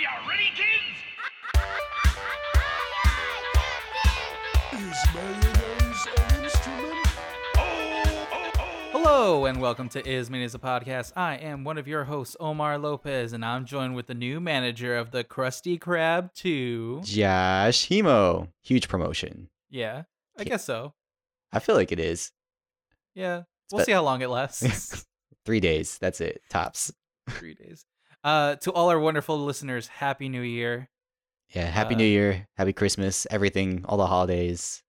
you ready, kids? Is mayonnaise an instrument? Oh, oh, oh. Hello and welcome to Is Mayonnaise a Podcast. I am one of your hosts, Omar Lopez, and I'm joined with the new manager of the Krusty Krab 2. Josh Hemo. Huge promotion. Yeah, I guess so. I feel like it is. Yeah, we'll bet- see how long it lasts. Three days. That's it. Tops. Three days. Uh, to all our wonderful listeners, Happy New Year. Yeah. Happy Uh, New Year. Happy Christmas. Everything. All the holidays.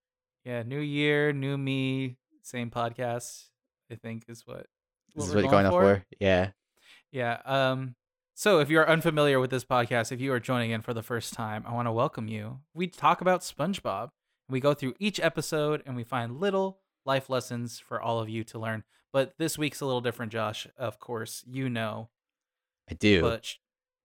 Yeah, New Year, new me, same podcast. I think is what. This is what you're going up for. Yeah. Yeah. Um. So, if you're unfamiliar with this podcast, if you are joining in for the first time, I want to welcome you. We talk about SpongeBob. We go through each episode and we find little life lessons for all of you to learn. But this week's a little different, Josh. Of course, you know, I do. but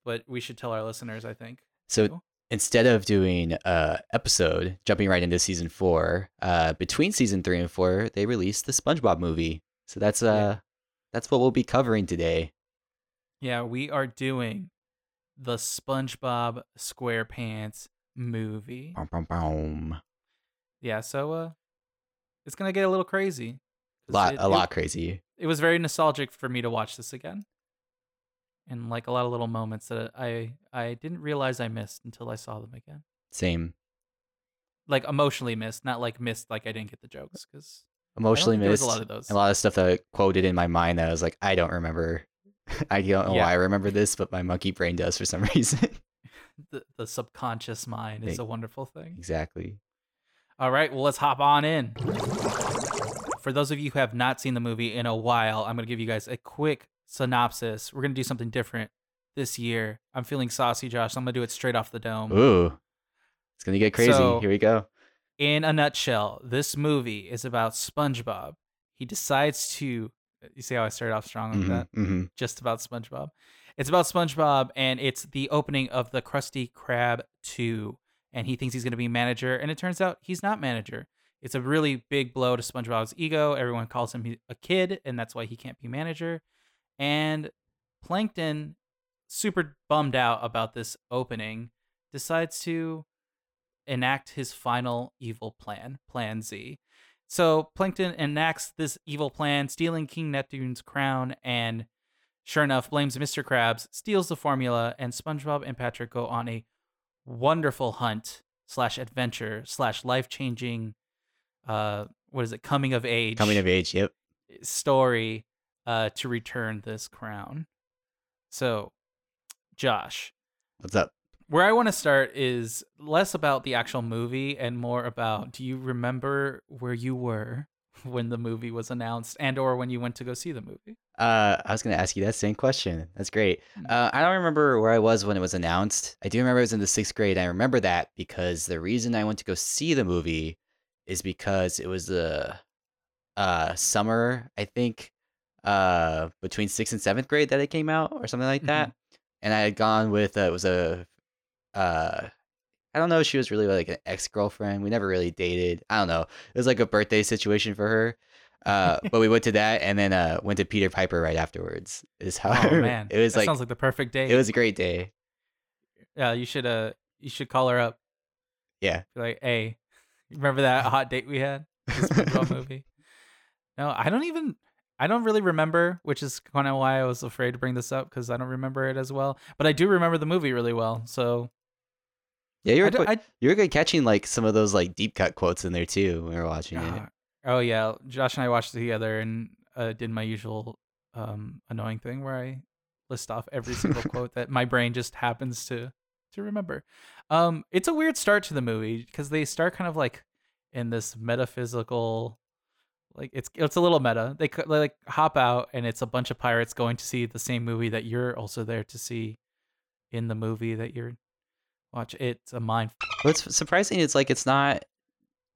but we should tell our listeners. I think. so too. instead of doing a episode, jumping right into season four, uh, between season three and four, they released the SpongeBob movie. So that's uh, Yeah. that's what we'll be covering today. Yeah, we are doing the SpongeBob SquarePants movie. Boom, boom, boom. Yeah, so uh, it's gonna get a little crazy. 'Cause Lot, it- a it- lot crazy. it was very nostalgic for me to watch this again and like a lot of little moments that i i didn't realize i missed until i saw them again Same. like emotionally missed not like missed like i didn't get the jokes because Emotionally missed. a lot of those a lot of stuff that I quoted in my mind that I was like, I don't remember. I don't know Yeah. why I remember this, but my monkey brain does for some reason. the, the subconscious mind is a wonderful thing exactly. all right well let's hop on in for those of you who have not seen the movie in a while i'm going to give you guys a quick synopsis we're to do something different this year i'm feeling saucy josh so i'm to do it straight off the dome Ooh, it's gonna get crazy. So- Here we go. in a nutshell, this movie is about SpongeBob. He decides to. You see how I started off strong with hmm that? hmm Just about SpongeBob. It's about SpongeBob, and it's the opening of the Krusty Krab 2. And he thinks he's going to be manager, and it turns out he's not manager. It's a really big blow to SpongeBob's ego. Everyone calls him a kid, and that's why he can't be manager. And Plankton, super bummed out about this opening, decides to enact his final evil plan, Plan Z. So Plankton enacts this evil plan, stealing King Neptune's crown, and sure enough, blames Mr. Krabs, steals the formula, and SpongeBob and Patrick go on a wonderful hunt slash adventure slash life changing, uh, what is it, coming of age Coming of age. Yep. story, uh, to return this crown. So, Josh, What's up? where I want to start is less about the actual movie and more about do you remember where you were when the movie was announced and or when you went to go see the movie? Uh, I was gonna ask you that same question. That's great. Mm. Uh, I don't remember where I was when it was announced. I do remember I was in the sixth grade. I remember that because the reason I went to go see the movie is because it was the uh summer, I think, uh between sixth and seventh grade that it came out or something like that. And I had gone with uh, it was a uh I don't know she was really like an ex girlfriend. We never really dated. I don't know. It was like a birthday situation for her. Uh, but we went to that and then uh went to Peter Piper right afterwards. Is how Oh man, it was that like, sounds like the perfect day. it was a great day. yeah, you should uh you should call her up. Yeah. Be like, hey, remember that hot date we had? Movie. No, I don't even. I don't really remember, which is kind of why I was afraid to bring this up because I don't remember it as well. But I do remember the movie really well. So Yeah, you I were do- qu- I- you were good catching like some of those like deep cut quotes in there too when we were watching it. Ah, oh yeah, Josh and I watched it together and uh, did my usual um, annoying thing where I list off every single quote that my brain just happens to to remember. Um, it's a weird start to the movie because they start kind of like in this metaphysical, like it's it's a little meta. They, c- they like hop out and it's a bunch of pirates going to see the same movie that you're also there to see in the movie that you're watch. It's a mind What's surprising is like it's not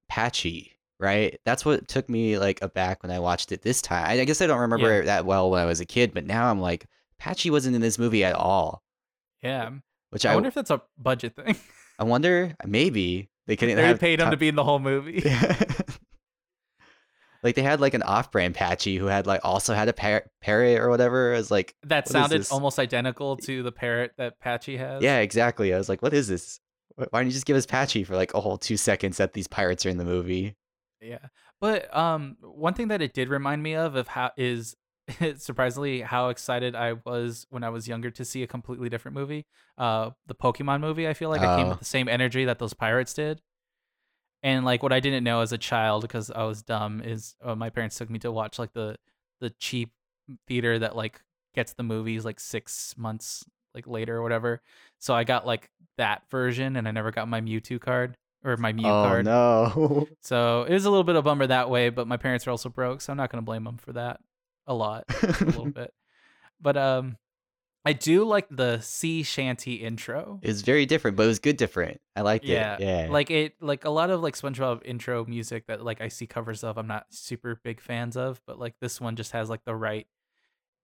patchy, right? That's what took me like aback when I watched it this time. I, I guess I don't remember Yeah. it that well when I was a kid, but now I'm like, Patchy wasn't in this movie at all. yeah. Which I I wonder if that's a budget thing. I wonder maybe they couldn't they have paid him Tom- to be in the whole movie. Like they had like an off-brand Patchy who had like also had a par- parrot or whatever. I was like, That sounded almost identical to the parrot that Patchy has. yeah, exactly. I was like, what is this? Why don't you just give us Patchy for like a whole two seconds that these pirates are in the movie? Yeah. But um one thing that it did remind me of of how is surprisingly how excited I was when I was younger to see a completely different movie. Uh the Pokemon movie, I feel like I came Oh. with the same energy that those pirates did. And like what I didn't know as a child because I was dumb is uh, my parents took me to watch like the the cheap theater that like gets the movies like 6 months like later or whatever. So I got like that version and I never got my Mewtwo card or my Mew oh card. no. So it was a little bit of a bummer that way, but my parents are also broke, so I'm not gonna blame them for that a lot, a little bit. But um, I do like the sea shanty intro. it was very different, but it was good different. I liked Yeah, it. Yeah. Like it, like a lot of like SpongeBob intro music that like I see covers of. I'm not super big fans of, but like this one just has like the right.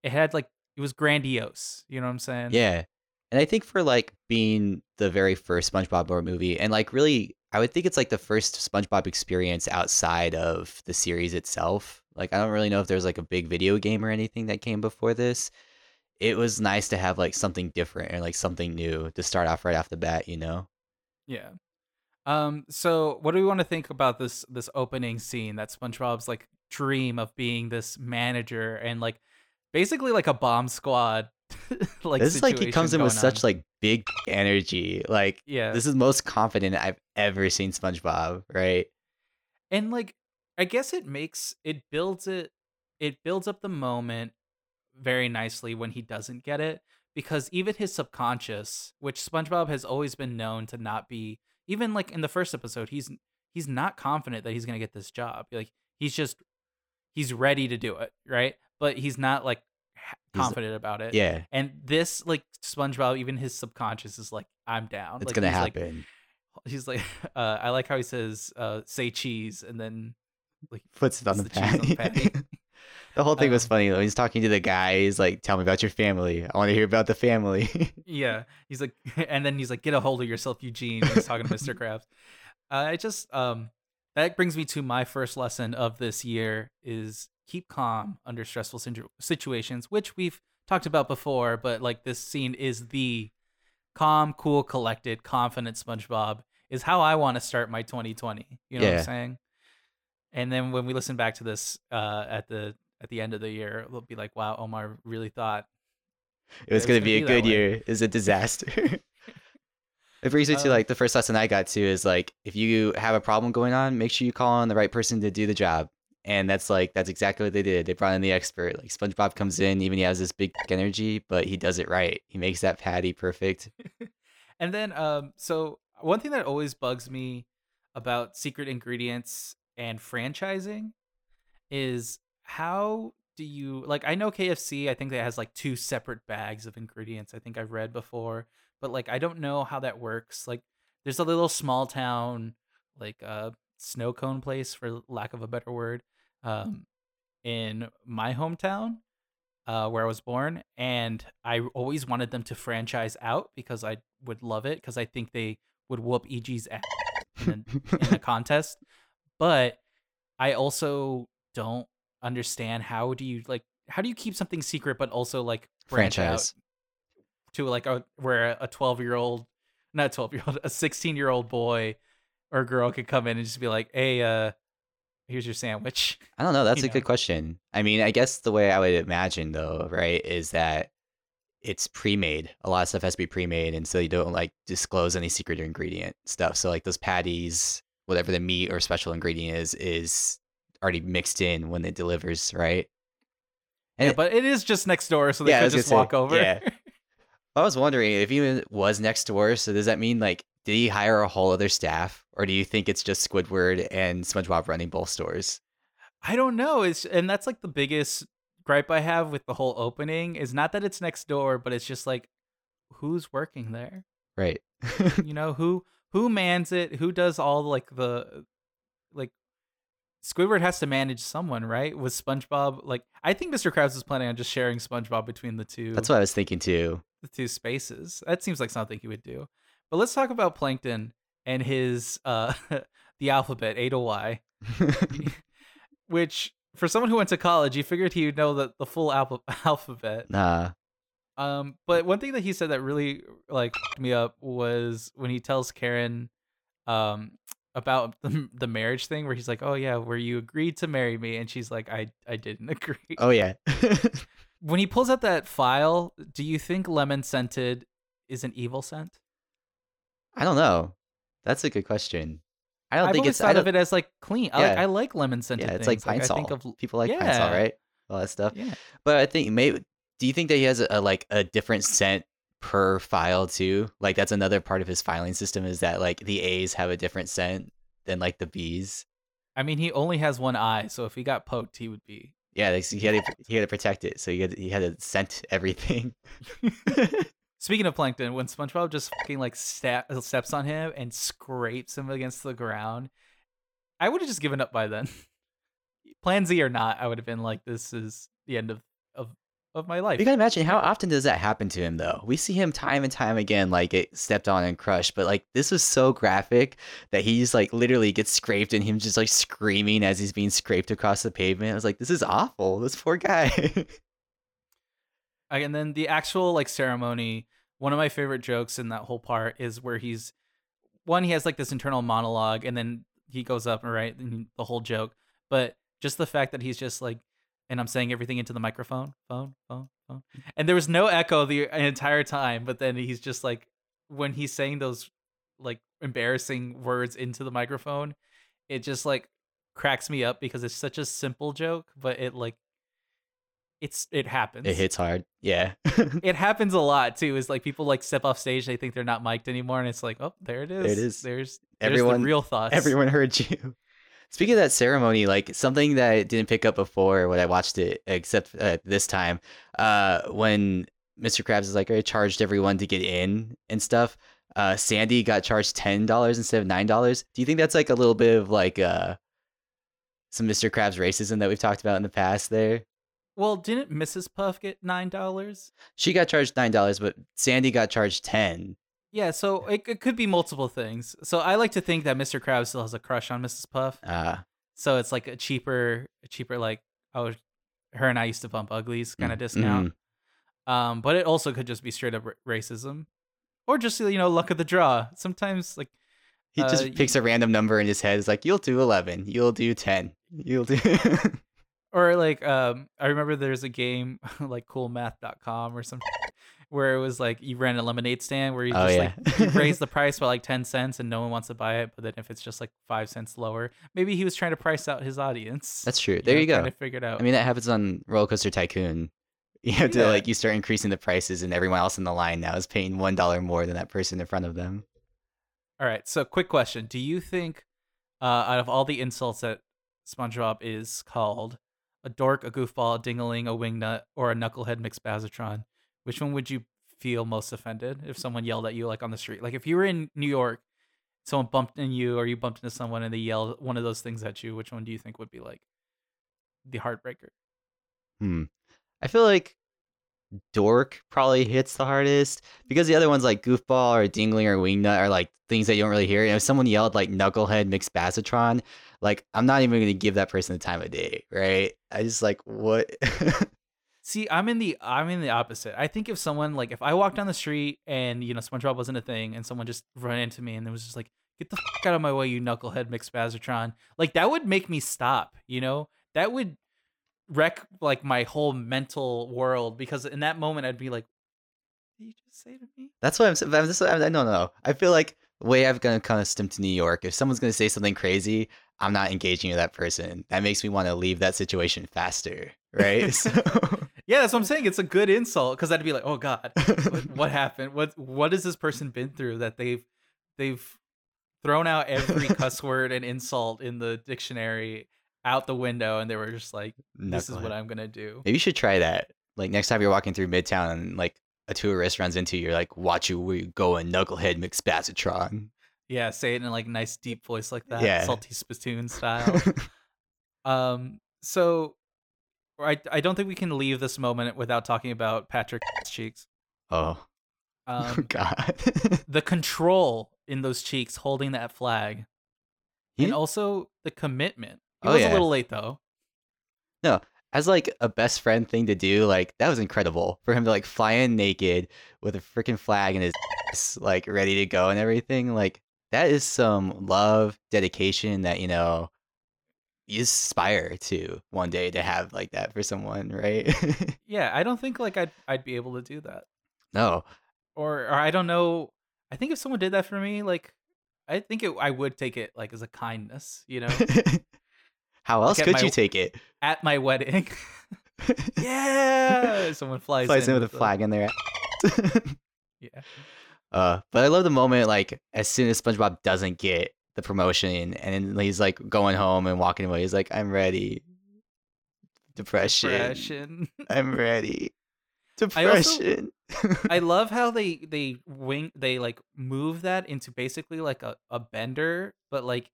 It had like it was grandiose. You know what I'm saying? Yeah. And I think for like being the very first SpongeBob movie and like really I would think it's like the first SpongeBob experience outside of the series itself. Like I don't really know if there's like a big video game or anything that came before this. It was nice to have like something different and like something new to start off right off the bat, you know. Yeah. Um. So, what do we want to think about this this opening scene? That SpongeBob's like dream of being this manager and like basically like a bomb squad. like this is like he comes in with going such like big energy. Like yeah, this is most confident I've ever seen SpongeBob, right? and like I guess it makes it builds it it builds up the moment very nicely when he doesn't get it because even his subconscious, which SpongeBob has always been known to not be, even like in the first episode, he's he's not confident that he's gonna get this job. Like he's just he's ready to do it, right? But he's not like ha- He's- confident about it. Yeah. And this like SpongeBob, even his subconscious is like, I'm down. It's like, gonna he's like- happen. he's like, uh, I like how he says, uh, "Say cheese," and then like puts it on the, puts the cheese on the patty. the whole thing was Um, funny though. He's talking to the guy. He's like, "Tell me about your family. I want to hear about the family." Yeah, he's like, and then he's like, "Get a hold of yourself, Eugene." He's talking to Mr. Krabs. Uh, I just um, that brings me to my first lesson of this year: is keep calm under stressful situ- situations, which we've talked about before. But like this scene is the calm, cool, collected, confident SpongeBob is how I want to start my 2020. You know what I'm saying? And then when we listen back to this uh, at the at the end of the year, we'll be like, "Wow, Omar really thought it was gonna gonna be a good way. year. It was a disaster. it brings me to Uh, like the first lesson I got to is like if you have a problem going on, make sure you call on the right person to do the job. And that's like that's exactly what they did. They brought in the expert. Like SpongeBob comes in, even he has this big energy, but he does it right. He makes that patty perfect. And then, um, so one thing that always bugs me about secret ingredients and franchising is how do you like? I know KFC. I think that has like two separate bags of ingredients. I think I've read before, but like I don't know how that works. Like, there's a little small town, like uh, snow cone place, for lack of a better word, um, in my hometown uh, where I was born, and I always wanted them to franchise out because I would love it because I think they would whoop Eegee's ass in, in a contest. But I also don't understand how do you like how do you keep something secret but also like Franchise. to like a where a 12 year old not 12 year old a 16 year old boy or girl could come in and just be like hey uh here's your sandwich I don't know. That's you a good question. I mean, I guess the way I would imagine though, right, is that it's pre-made. A lot of stuff has to be pre-made, and so you don't like disclose any secret ingredient stuff. So like those patties, whatever the meat or special ingredient is, is already mixed in when it delivers, right? And yeah but it is just next door so they Yeah, could just say, walk over yeah. I was wondering if he even was next door. So does that mean like did he hire a whole other staff, or do you think it's just Squidward and SpongeBob running both stores? I don't know. It's and that's like the biggest gripe I have with the whole opening is not that it's next door, but it's just like who's working there? Right. You know, who who mans it? Who does all like the like Squidward has to manage someone, right? With SpongeBob, like I think Mr. Krabs is planning on just sharing SpongeBob between the two That's what I was thinking too. the two spaces. That seems like something he would do. But let's talk about Plankton and his uh the alphabet A to Y. which for someone who went to college, you figured he would know the, the full alpha- alphabet. Nah. Um, but one thing that he said that really like fucked me up was when he tells Karen, um, about the, the marriage thing, where he's like, "Oh yeah, where you agreed to marry me," and she's like, "I I didn't agree." Oh yeah. When he pulls out that file, do you think lemon scented is an evil scent? I don't know. That's a good question. I don't I've think it's. I thought don't, of it as like clean. I like Yeah. I like lemon scented. yeah, it's like things. pine I think of People like pine sol, right? All that stuff. yeah. But I think maybe. Do you think that he has a, a like a different scent per file too? Like that's another part of his filing system is that like the A's have a different scent than like the B's. I mean, he only has one eye, so if he got poked, he would be. Yeah, he had to, he had to protect it, so he had he had to scent everything. Speaking of plankton, when SpongeBob just fucking like step, steps on him and scrapes him against the ground, I would have just given up by then. Plan Z or not, I would have been like, "This is the end of of my life." You gotta imagine how often does that happen to him though? We see him time and time again like get stepped on and crushed, but like this was so graphic that he's like literally gets scraped and him just like screaming as he's being scraped across the pavement. I was like, this is awful. This poor guy. and then the actual like ceremony one of my favorite jokes in that whole part is where he's one he has like this internal monologue and then he goes up and right and the whole joke but just the fact that he's just like and i'm saying everything into the microphone phone phone phone mm. and there was no echo the entire time but then he's just like when he's saying those like embarrassing words into the microphone it just like cracks me up because it's such a simple joke but it like it's it happens it hits hard. Yeah. it happens a lot too. Is like people like step off stage, they think they're not mic'd anymore, and it's like, oh, there it is. it is. There's Everyone- there's the real thoughts. Everyone heard you. Speaking of that ceremony, like something that I didn't pick up before when I watched it, except uh, this time, uh, when Mr. Krabs is like, I charged everyone to get in and stuff. Uh, Sandy got charged ten dollars instead of nine dollars. Do you think that's like a little bit of like uh, some Mr. Krabs racism that we've talked about in the past? There, Well, didn't Mrs. Puff get nine dollars? she got charged nine dollars, but Sandy got charged ten. Yeah, so it, it could be multiple things. So I like to think that Mr. Krabs still has a crush on Mrs. Puff. Uh, So it's like a cheaper, a cheaper like oh, her and I used to bump uglies kind of Mm, discount. Um, but it also could just be straight up ra- racism, or just you know luck of the draw. Sometimes like he Uh, just picks a random number in his head. It's like you'll do eleven, you'll do ten, you'll do. or like um i remember there's a game like coolmath.com or something where it was like you ran a lemonade stand where you Oh, just yeah. like you raise the price by like 10 cents and no one wants to buy it but then if it's just like 5 cents lower maybe he was trying to price out his audience That's true. you There know, you go. to figure it out I mean, that happens on Roller Coaster Tycoon. You have to Yeah. like you start increasing the prices, and everyone else in the line now is paying one dollar more than that person in front of them. all right so quick question do you think uh out of all the insults that spongebob is called a dork a goofball a dingaling a wingnut or a knucklehead McSpazatron which one would you feel most offended if someone yelled at you like on the street like if you were in new york someone bumped in you or you bumped into someone and they yelled one of those things at you which one do you think would be like the heartbreaker Hmm. I feel like dork probably hits the hardest because the other ones like goofball or dingling or wingnut are like things that you don't really hear. And if someone yelled like knucklehead McSpazatron, like I'm not even gonna give that person the time of day, right? I just like what See, I'm in the I'm in the opposite. I think if someone like if I walked down the street and you know SpongeBob wasn't a thing and someone just ran into me and it was just like, "Get the fuck out of my way, you knucklehead McSpazatron," like that would make me stop. You know, that would wreck like my whole mental world because in that moment I'd be like, "What did you just say to me?" That's what I'm saying. I'm just, I don't know. I feel like the way I've gonna kind of stem to New York, if someone's gonna say something crazy, I'm not engaging with that person. That makes me want to leave that situation faster, right? so, Yeah, that's what I'm saying. It's a good insult because I'd be like, "Oh God, what, what happened? What what has this person been through that they've they've thrown out every cuss word and insult in the dictionary out the window and they were just like, "This is what I'm gonna do." Maybe you should try that. Like next time you're walking through Midtown and like a tourist runs into you, you're like, "Watch you you going, knucklehead McSpazzatron." Yeah, say it in like a nice deep voice like that, Yeah. salty spittoon style. um, so I I don't think we can leave this moment without talking about Patrick's cheeks. oh, Um, God. the control in those cheeks holding that flag He- and also the commitment. He Oh, was yeah. a little late though. No, as like a best friend thing to do, like that was incredible for him to like fly in naked with a freaking flag in his ass, like ready to go and everything. Like that is some love, dedication that you know you aspire to one day to have like that for someone, right? Yeah, I don't think like I'd I'd be able to do that. no, Or or I don't know. I think if someone did that for me, like I think it, I would take it like as a kindness, you know, how else at could my- you take it? at my wedding. yeah, someone flies, Flies in with a flag in there. Yeah, Uh, but I love the moment like as soon as SpongeBob doesn't get the promotion and he's like going home and walking away. He's like, "I'm ready." Depression. depression. I'm ready. I also- Depression. I love how they they wing they like move that into basically like a, a bender, but like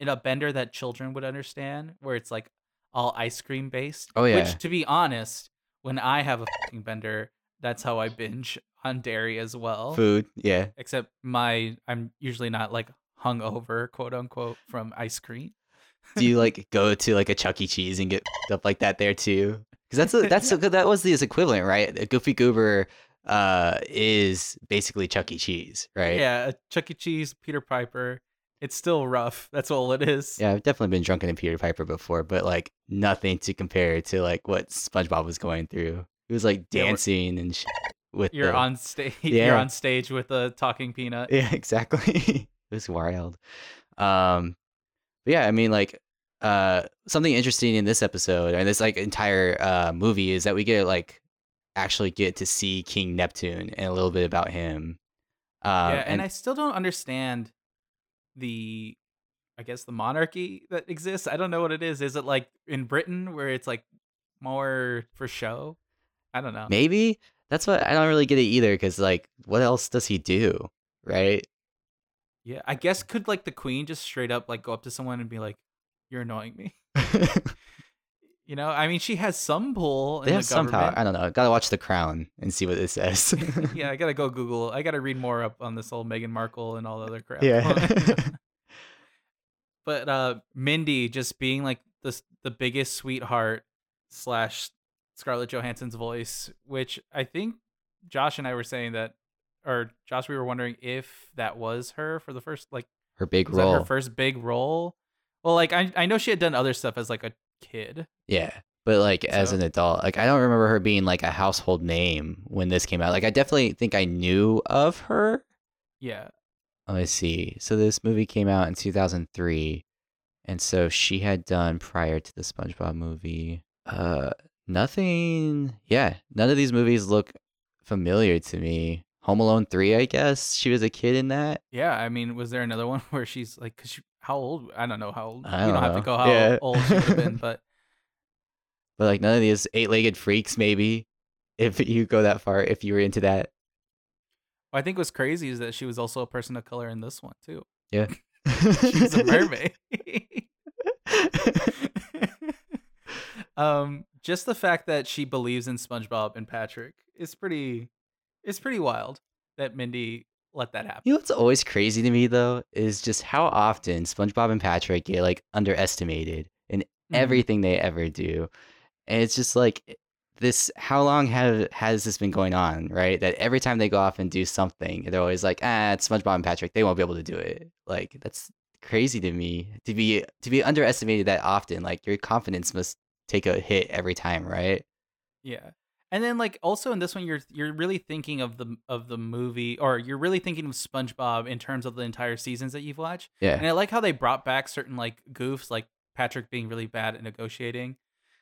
in a bender that children would understand, where it's like all ice cream based. Oh, yeah. Which to be honest, when I have a fucking bender, that's how I binge on dairy as well. Food. Yeah. Except my I'm usually not like hungover, quote unquote, from ice cream. Do you like go to like a Chuck E. Cheese and get stuff like that there too? Because that's a, that's a, that was the equivalent, right? A Goofy Goober uh is basically Chuck E. Cheese, right? Yeah, a Chuck E. Cheese, Peter Piper. It's still rough. That's all it is. Yeah, I've definitely been drunken in Peter Piper before, but like nothing to compare to like what SpongeBob was going through. He was like Yeah, dancing and shit with You're the- on stage. You're Yeah. on stage with a talking peanut. Yeah, exactly. It was wild. Um, but yeah, I mean, like, uh, something interesting in this episode and this like entire uh movie is that we get like actually get to see King Neptune and a little bit about him. Um, yeah, and, I still don't understand the, I guess the monarchy that exists. I don't know what it is. Is it like in Britain where it's like more for show? I don't know. maybe that's what I don't really get it either because like, what else does he do, right? Yeah, I guess could like the queen just straight up like go up to someone and be like, "You're annoying me." You know, I mean, she has some pull. they in have the some power. government. I don't know. Gotta watch The Crown and see what it says. yeah, I gotta go Google. I gotta read more up on this whole Meghan Markle and all the other crap. Yeah. but uh Mindy just being like the the biggest sweetheart slash Scarlett Johansson's voice, which I think Josh and I were saying that, or Josh, we were wondering if that was her for the first like her big role. her first big role. Well, like I I know she had done other stuff as like a kid. Yeah. But like as an adult, like I don't remember her being like a household name when this came out. Like I definitely think I knew of her. Yeah, Let me see. So this movie came out in 2003. And so she had done prior to the SpongeBob movie. Uh nothing. Yeah, none of these movies look familiar to me. Home Alone 3, I guess. She was a kid in that. yeah. I mean, was there another one where she's like, cause she, how old? I don't know how old. I you don't don't have to go how Yeah. old she would have been, but But like none of these eight-legged freaks maybe if you go that far if you were into that. I think what's crazy is that she was also a person of color in this one too. Yeah. She's a mermaid. um, just the fact that she believes in SpongeBob and Patrick is pretty. It's pretty wild that Mindy let that happen. You know what's always crazy to me though is just how often SpongeBob and Patrick get like underestimated in Mhm. everything they ever do, and it's just like this. How long have has this been going on? Right, that every time they go off and do something, they're always like, ah, it's SpongeBob and Patrick. They won't be able to do it. Like that's crazy to me to be to be underestimated that often. Like your confidence must take a hit every time, right? Yeah. And then like also in this one you're you're really thinking of the of the movie or you're really thinking of SpongeBob in terms of the entire seasons that you've watched. Yeah. And I like how they brought back certain like goofs like Patrick being really bad at negotiating,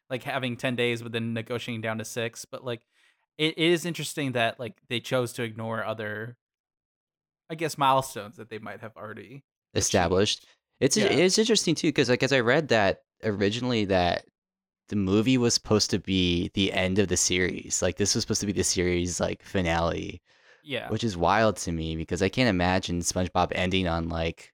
like having 10 days but then negotiating down to 6, but like it, it is interesting that like they chose to ignore other I guess milestones that they might have already established. It's Yeah. it's interesting too because like as I read that originally that the movie was supposed to be the end of the series. Like this was supposed to be the series like finale, Yeah. which is wild to me because I can't imagine SpongeBob ending on like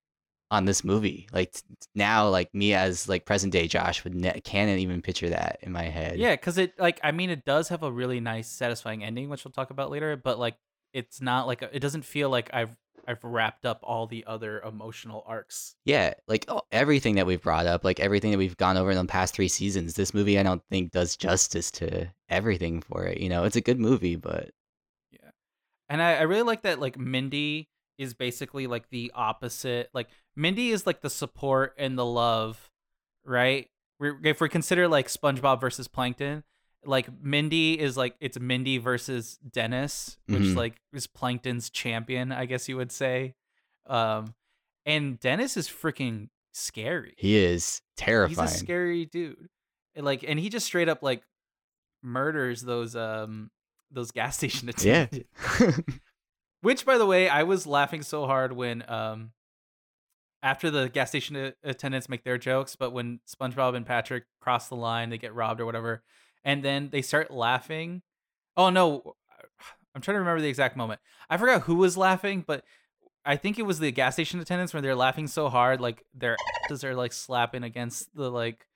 on this movie. Like now like me as like present day Josh would ne- can't even picture that in my head. Yeah, because it like I mean it does have a really nice, satisfying ending, which we'll talk about later. But like it's not like a, it doesn't feel like I've I've wrapped up all the other emotional arcs. Yeah, like oh, everything that we've brought up, like everything that we've gone over in the past three seasons, this movie I don't think does justice to everything for it. You know, it's a good movie, but Yeah. And I, I really like that like Mindy is basically like the opposite. Like Mindy is like the support and the love, right? If we consider like SpongeBob versus Plankton, like Mindy is like it's Mindy versus Dennis, which Mhm. like is Plankton's champion, I guess you would say. Um and Dennis is freaking scary. he is terrifying. He's a scary dude. And like and he just straight up like murders those um those gas station attendants. yeah. Which, by the way, I was laughing so hard when, um, after the gas station attendants make their jokes, but when SpongeBob and Patrick cross the line, they get robbed or whatever, and then they start laughing. Oh no, I'm trying to remember the exact moment. I forgot who was laughing, but I think it was the gas station attendants when they're laughing so hard, like their asses are like slapping against the like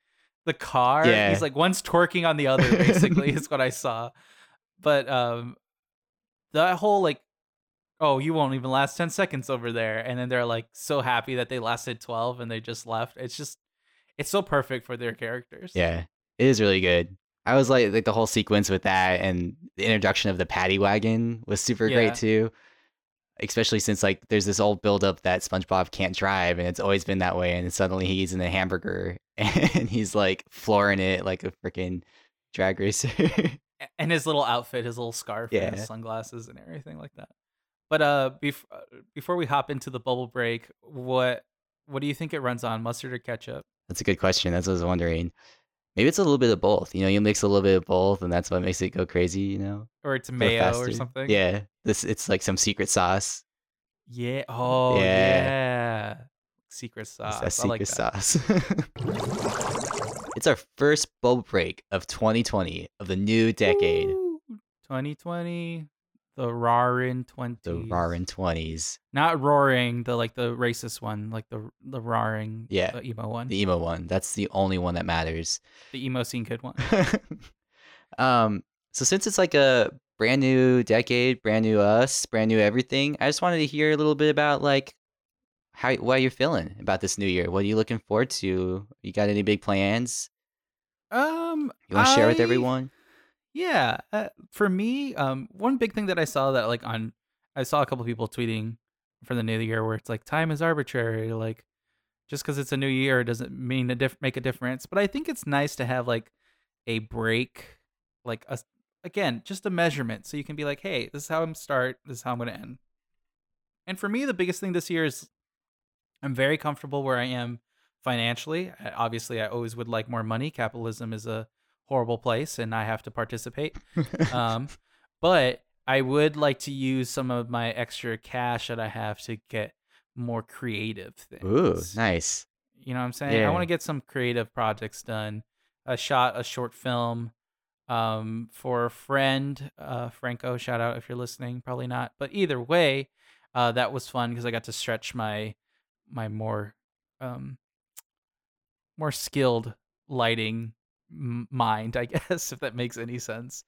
the car. Yeah. He's like one's twerking on the other, basically, is what I saw. But um, that whole like oh, you won't even last 10 seconds over there. And then they're like so happy that they lasted 12 and they just left. It's just, it's so perfect for their characters. yeah, it is really good. I was like, like the whole sequence with that and the introduction of the Patty Wagon was super Yeah. great too. Especially since like there's this old buildup that SpongeBob can't drive, and it's always been that way. And suddenly he's in a hamburger and he's like flooring it like a freaking drag racer. And his little outfit, his little scarf, and Yeah. his sunglasses and everything like that. But uh, bef- uh, before we hop into the bubble break, what what do you think it runs on, mustard or ketchup? That's a good question. That's what I was wondering. Maybe it's a little bit of both. You know, you mix a little bit of both, and that's what makes it go crazy. You know, Or it's mayo or something? Yeah, this it's like some secret sauce. Yeah. Oh, Yeah. yeah. Secret It's sauce. that I secret like sauce. it's our first bubble break of 2020 of the new decade, Woo! 2020, the roaring 20s. the roaring 20s, Not roaring, the like the racist one, like the the roaring, Yeah, the emo one, the emo one. That's the only one that matters. the emo scene kid one. um, so since it's like a brand new decade, brand new us, brand new everything, I just wanted to hear a little bit about like how what you're feeling about this new year. What are you looking forward to? You got any big plans? Um, You want to share with everyone? Yeah, uh, for me, um, one big thing that I saw that like on, I saw a couple people tweeting for the new year where it's like time is arbitrary, like just because it's a new year doesn't mean a diff- make a difference. But I think it's nice to have like a break, like a again just a measurement, so you can be like, hey, this is how I'm start, this is how I'm gonna end. And for me, the biggest thing this year is I'm very comfortable where I am financially. Obviously, I always would like more money. Capitalism is a horrible place, and I have to participate. Um, but I would like to use some of my extra cash that I have to get more creative things. Ooh, nice. You know what I'm saying? I want to get some creative projects done. I shot a short film um, for a friend, uh, Franco. Shout out if you're listening. Probably not, but either way, uh, that was fun because I got to stretch my my more um, more skilled lighting mind, I guess, if that makes any sense.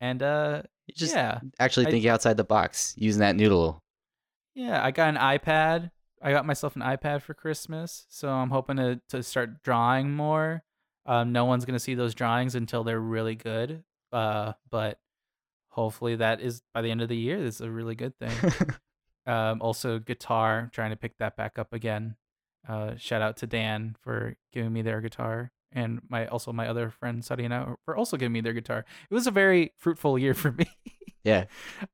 And uh, just yeah, actually I- thinking outside the box, using that noodle. Yeah, I got an iPad. I got myself an iPad for Christmas, so I'm hoping to to start drawing more. Um, no one's gonna see those drawings until they're really good. Uh, but hopefully that is by the end of the year. This is a really good thing. um, also guitar, trying to pick that back up again. Uh, shout out to Dan for giving me their guitar, and my also my other friend Sarina for also giving me their guitar. It was a very fruitful year for me. yeah.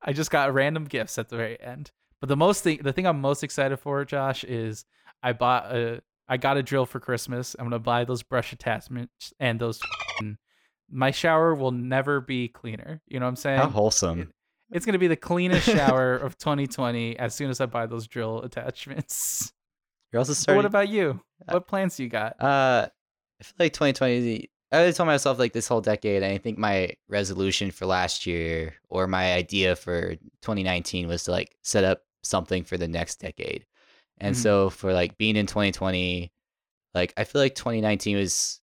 I just got random gifts at the very end. But the most thing, the thing I'm most excited for, Josh, is I bought a, I got a drill for Christmas. I'm gonna buy those brush attachments and those. My shower will never be cleaner. You know what I'm saying? How wholesome. It's gonna be the cleanest shower of 2020 as soon as I buy those drill attachments. You're also But starting. what about you? Uh, What plans you got? Uh, I feel like 2020. I always told myself like this whole decade. and I think my resolution for last year or my idea for 2019 was to like set up something for the next decade. And Mhm. so for like being in 2020, like I feel like 2019 was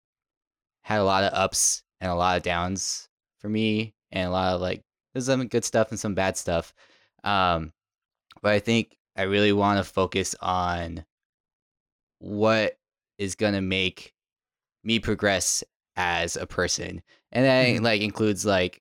had a lot of ups and a lot of downs for me, and a lot of like there's some good stuff and some bad stuff. Um, but I think I really want to focus on what is gonna make me progress as a person, and that Mhm. like includes like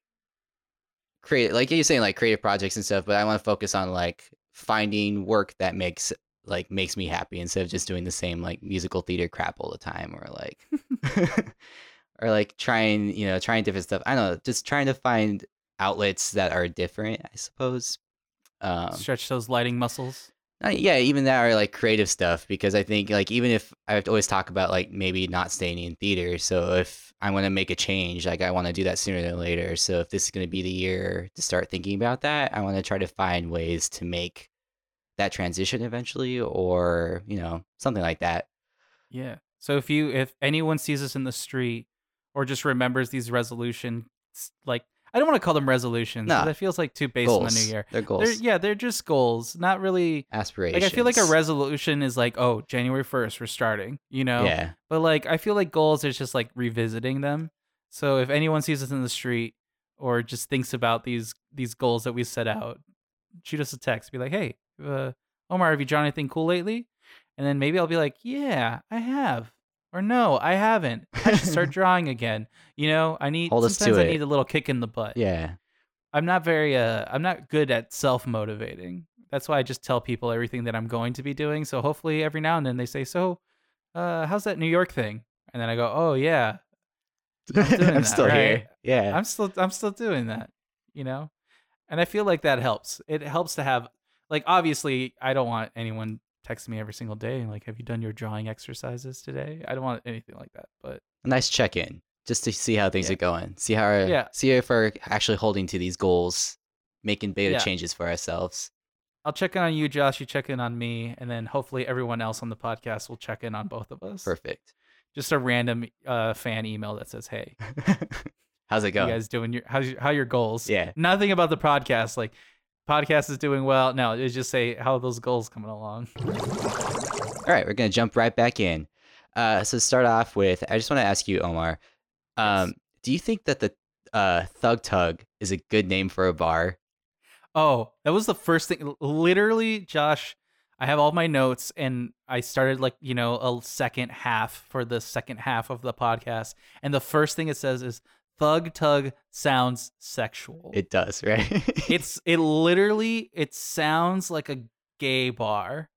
create like you're saying like creative projects and stuff. But I want to focus on like finding work that makes like makes me happy instead of just doing the same like musical theater crap all the time or like or like trying you know trying different stuff. I don't know, just trying to find outlets that are different. I suppose. Um, Stretch those lighting muscles. Uh, yeah, even that or like creative stuff because I think like even if I always talk about like maybe not staying in theater. So if I want to make a change, like I want to do that sooner than later. So if this is going to be the year to start thinking about that, I want to try to find ways to make that transition eventually or, you know, something like that. Yeah. So if you if anyone sees us in the street or just remembers these resolutions, like I don't want to call them resolutions. Nah. That feels like too based on the new year. They're They're, goals. yeah, they're just goals, not really. Aspirations. Like I feel like a resolution is like, oh, January first, we're starting. You know. Yeah. But like I feel like goals is just like revisiting them. So if anyone sees us in the street or just thinks about these these goals that we set out, shoot us a text. Be like, hey, uh, Omar, have you drawn anything cool lately? And then maybe I'll be like, yeah, I have. Or no, I haven't. I should start drawing again. You know, I need Hold us sometimes to I it. need a little kick in the butt. Yeah. I'm not very uh I'm not good at self motivating. That's why I just tell people everything that I'm going to be doing. So hopefully every now and then they say, "So, uh how's that New York thing?" And then I go, "Oh yeah, I'm, doing that, still right? here. Yeah. I'm still I'm still doing that." You know? And I feel like that helps. It helps to have like obviously I don't want anyone texting me every single day and like, "Have you done your drawing exercises today?" I don't want anything like that. But a nice check in just to see how things Yeah. are going. See how our, Yeah. see if we're actually holding to these goals, making beta Yeah. changes for ourselves. I'll check in on you, Josh. You check in on me, and then hopefully everyone else on the podcast will check in on both of us. Perfect. just a random uh, fan email that says, "Hey, How's it going? you guys doing your how's your, how your goals?" Yeah. Nothing about the podcast. Like, podcast is doing well. No, it's just say how those goals coming along. All right, we're gonna jump right back in. Uh, so start off with, I just want to ask you, Omar. Um, do you think that the uh, Thug Tug is a good name for a bar? Oh, that was the first thing. Literally, Josh, I have all my notes, and I started like you know a second half for the second half of the podcast, and the first thing it says is "Thug Tug sounds sexual." It does, right? it's it literally it sounds like a gay bar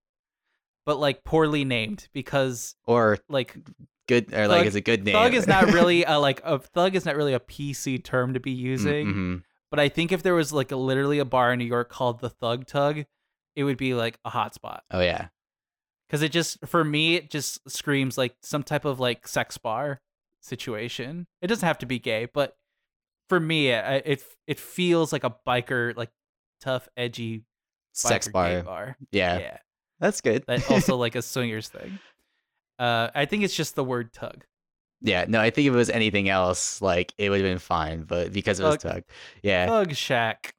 but like poorly named because or like good, or like Thug- it's a good name. thug is not really a like a thug is not really a pc term to be using Mhm. but i think if there was like a literally a bar in new york called the thug tug it would be like a hot spot Oh yeah, because it just for me it just screams like some type of like sex bar situation it doesn't have to be gay but for me it it, it feels like a biker like tough edgy sex bar. bar Yeah, yeah that's good. that also like a swingers thing. Uh, I think it's just the word tug. yeah, no, I think if it was anything else, like it would have been fine, but because it was Thug- Tug, yeah. tug shack.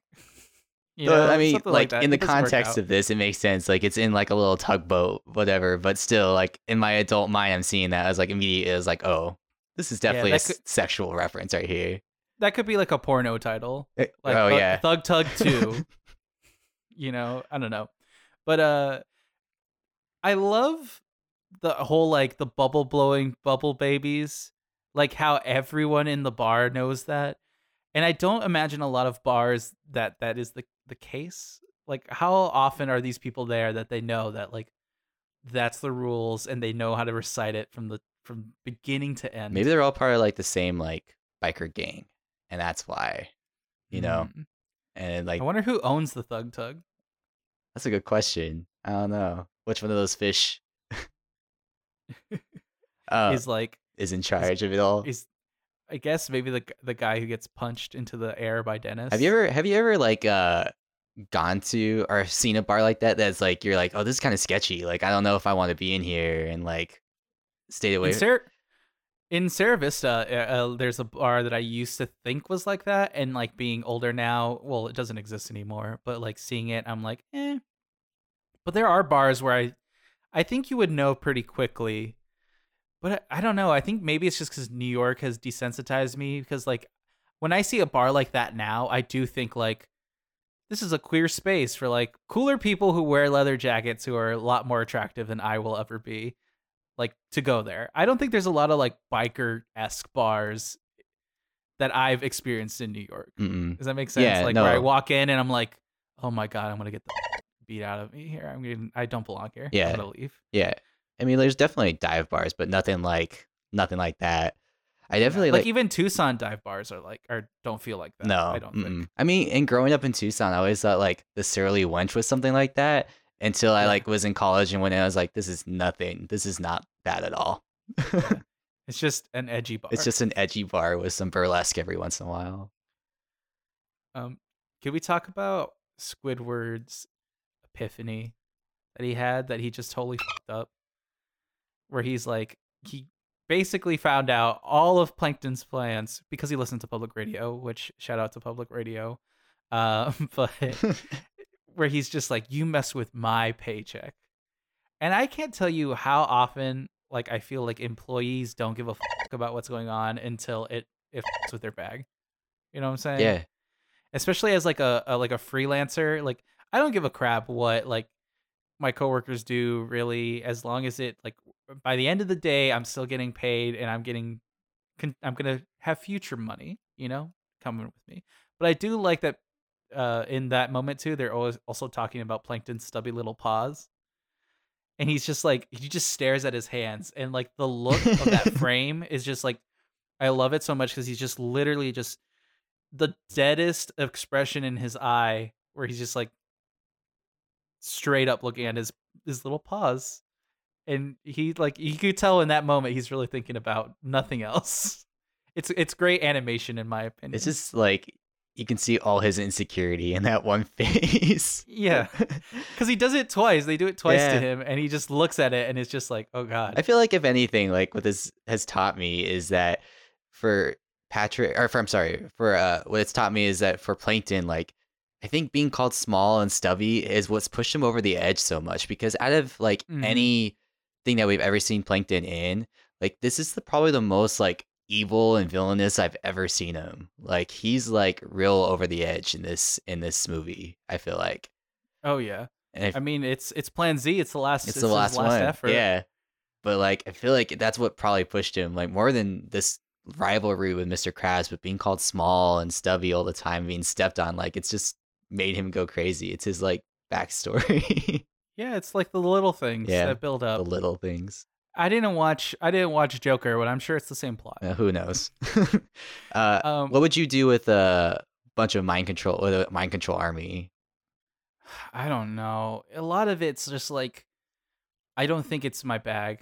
You know, I mean, something like, in the It doesn't work context of this, it makes sense. Like it's in like a little tugboat, whatever. But still, like in my adult mind, I'm seeing that as like immediately as like, oh, this is definitely a could- sexual reference right here. that could be like a porno title. Eh, Like oh Thug, yeah, Thug Tug Two. you know, I don't know, but uh, I love the whole like the bubble blowing bubble babies, like how everyone in the bar knows that, and I don't imagine a lot of bars that that is the the case. Like, how often are these people there that they know that like that's the rules and they know how to recite it from the from beginning to end? maybe they're all part of like the same like biker gang, and that's why, you know. Mm. And like I wonder who owns the Thug Tug. that's a good question. I don't know which one of those fish uh, is like is in charge of it all. is I guess maybe the the guy who gets punched into the air by Dennis. Have you ever have you ever like uh gone to or seen a bar like that that's like you're like, oh, this is kind of sketchy. Like I don't know if I want to be in here and like stay away. in Sarah in Sierra Vista? Uh, uh, there's a bar that I used to think was like that, and like being older now, well, it doesn't exist anymore. But like seeing it, I'm like, eh. But there are bars where I, I think you would know pretty quickly. But I, I don't know. I think maybe it's just because New York has desensitized me. Because like when I see a bar like that now, I do think like this is a queer space for like cooler people who wear leather jackets who are a lot more attractive than I will ever be. Like to go there. I don't think there's a lot of like biker esque bars that I've experienced in New York. Mm-mm. Does that make sense? Yeah, like where I walk in and I'm like, oh my god, I'm gonna get the beat out of me here. I'm getting, I don't belong here. Yeah. I'm gonna leave. Yeah. I mean, there's definitely dive bars, but nothing like nothing like that. I definitely like, like, even Tucson dive bars are like, or don't feel like that. no. I don't think. I mean, and growing up in Tucson, I always thought like the surly wench was something like that until I like was in college and when I was like, this is nothing. This is not bad at all. It's just an edgy bar. it's just an edgy bar with some burlesque every once in a while. Um, can we talk about Squidward's epiphany that he had that he just totally fucked up? Where he's like, he basically found out all of Plankton's plans because he listened to public radio, which shout out to public radio. Uh, but where he's just like, you mess with my paycheck. And I can't tell you how often, like, I feel like employees don't give a fuck about what's going on until it, it fucks with their bag. You know what I'm saying? yeah. especially as like a, a like a freelancer like i don't give a crap what like my coworkers do really as long as it like by the end of the day i'm still getting paid and i'm getting con- i'm gonna have future money you know coming with me but i do like that uh in that moment too they're always also talking about plankton's stubby little paws. And he's just like he just stares at his hands and like the look of that frame is just like i love it so much because he's just literally just the deadest expression in his eye where he's just like straight up looking at his his little paws. And he like you could tell in that moment he's really thinking about nothing else. It's it's great animation in my opinion. It's just like you can see all his insecurity in that one face. yeah because he does it twice they do it twice Yeah. to him and he just looks at it and it's just like oh god I feel like if anything, like what this has taught me is that for Patrick, or for I'm sorry, for uh, what it's taught me is that for Plankton, like I think being called small and stubby is what's pushed him over the edge so much because out of like Mhm. anything that we've ever seen Plankton in, like this is the probably the most like evil and villainous I've ever seen him. Like he's like real over the edge in this in this movie. I feel like, oh yeah and I i mean it's it's plan z it's the last it's it's, the last, last one. effort Yeah. But like I feel like that's what probably pushed him, like more than this rivalry with Mr. Krabs, but being called small and stubby all the time, being stepped on, like it's just made him go crazy. It's his like backstory. yeah it's like the little things Yeah, that build up. the little things. I didn't watch i didn't watch joker but i'm sure it's the same plot Uh, who knows? uh, um what would you do with a bunch of mind control with a mind control army? I don't know. A lot of it's just like I don't think it's my bag.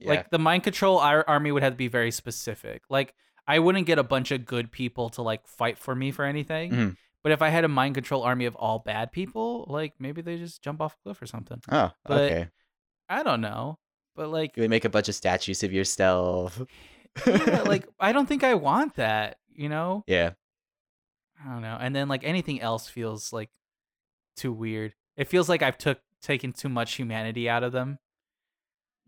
Like the mind control ar- army would have to be very specific. Like I wouldn't get a bunch of good people to like fight for me for anything. Mhm. But if I had a mind control army of all bad people, like maybe they just jump off a cliff or something. oh, but- okay. I don't know. But like You would make a bunch of statues of yourself. yeah, like I don't think I want that, you know? yeah. I don't know. And then like anything else feels like too weird. It feels like I've took taken too much humanity out of them.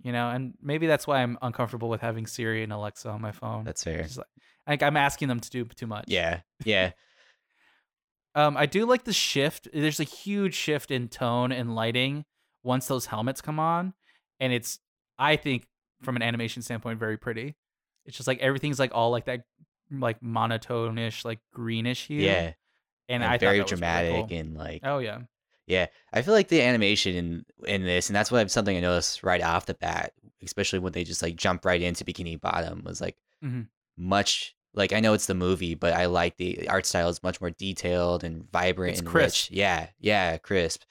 You know, and maybe that's why I'm uncomfortable with having Siri and Alexa on my phone. That's fair. Like, like I'm asking them to do too much. Yeah. Yeah. Um, I do like the shift. There's a huge shift in tone and lighting once those helmets come on, and it's I think from an animation standpoint very pretty. It's just like everything's like all like that, like monotone-ish, like greenish hue. Yeah. and, and I very dramatic cool. and like Oh yeah. yeah i feel like the animation in in this and that's what I'm something i noticed right off the bat especially when they just like jump right into bikini bottom was like Mhm. much like i know it's the movie but i like the art style is much more detailed and vibrant It's and crisp. rich yeah yeah crisp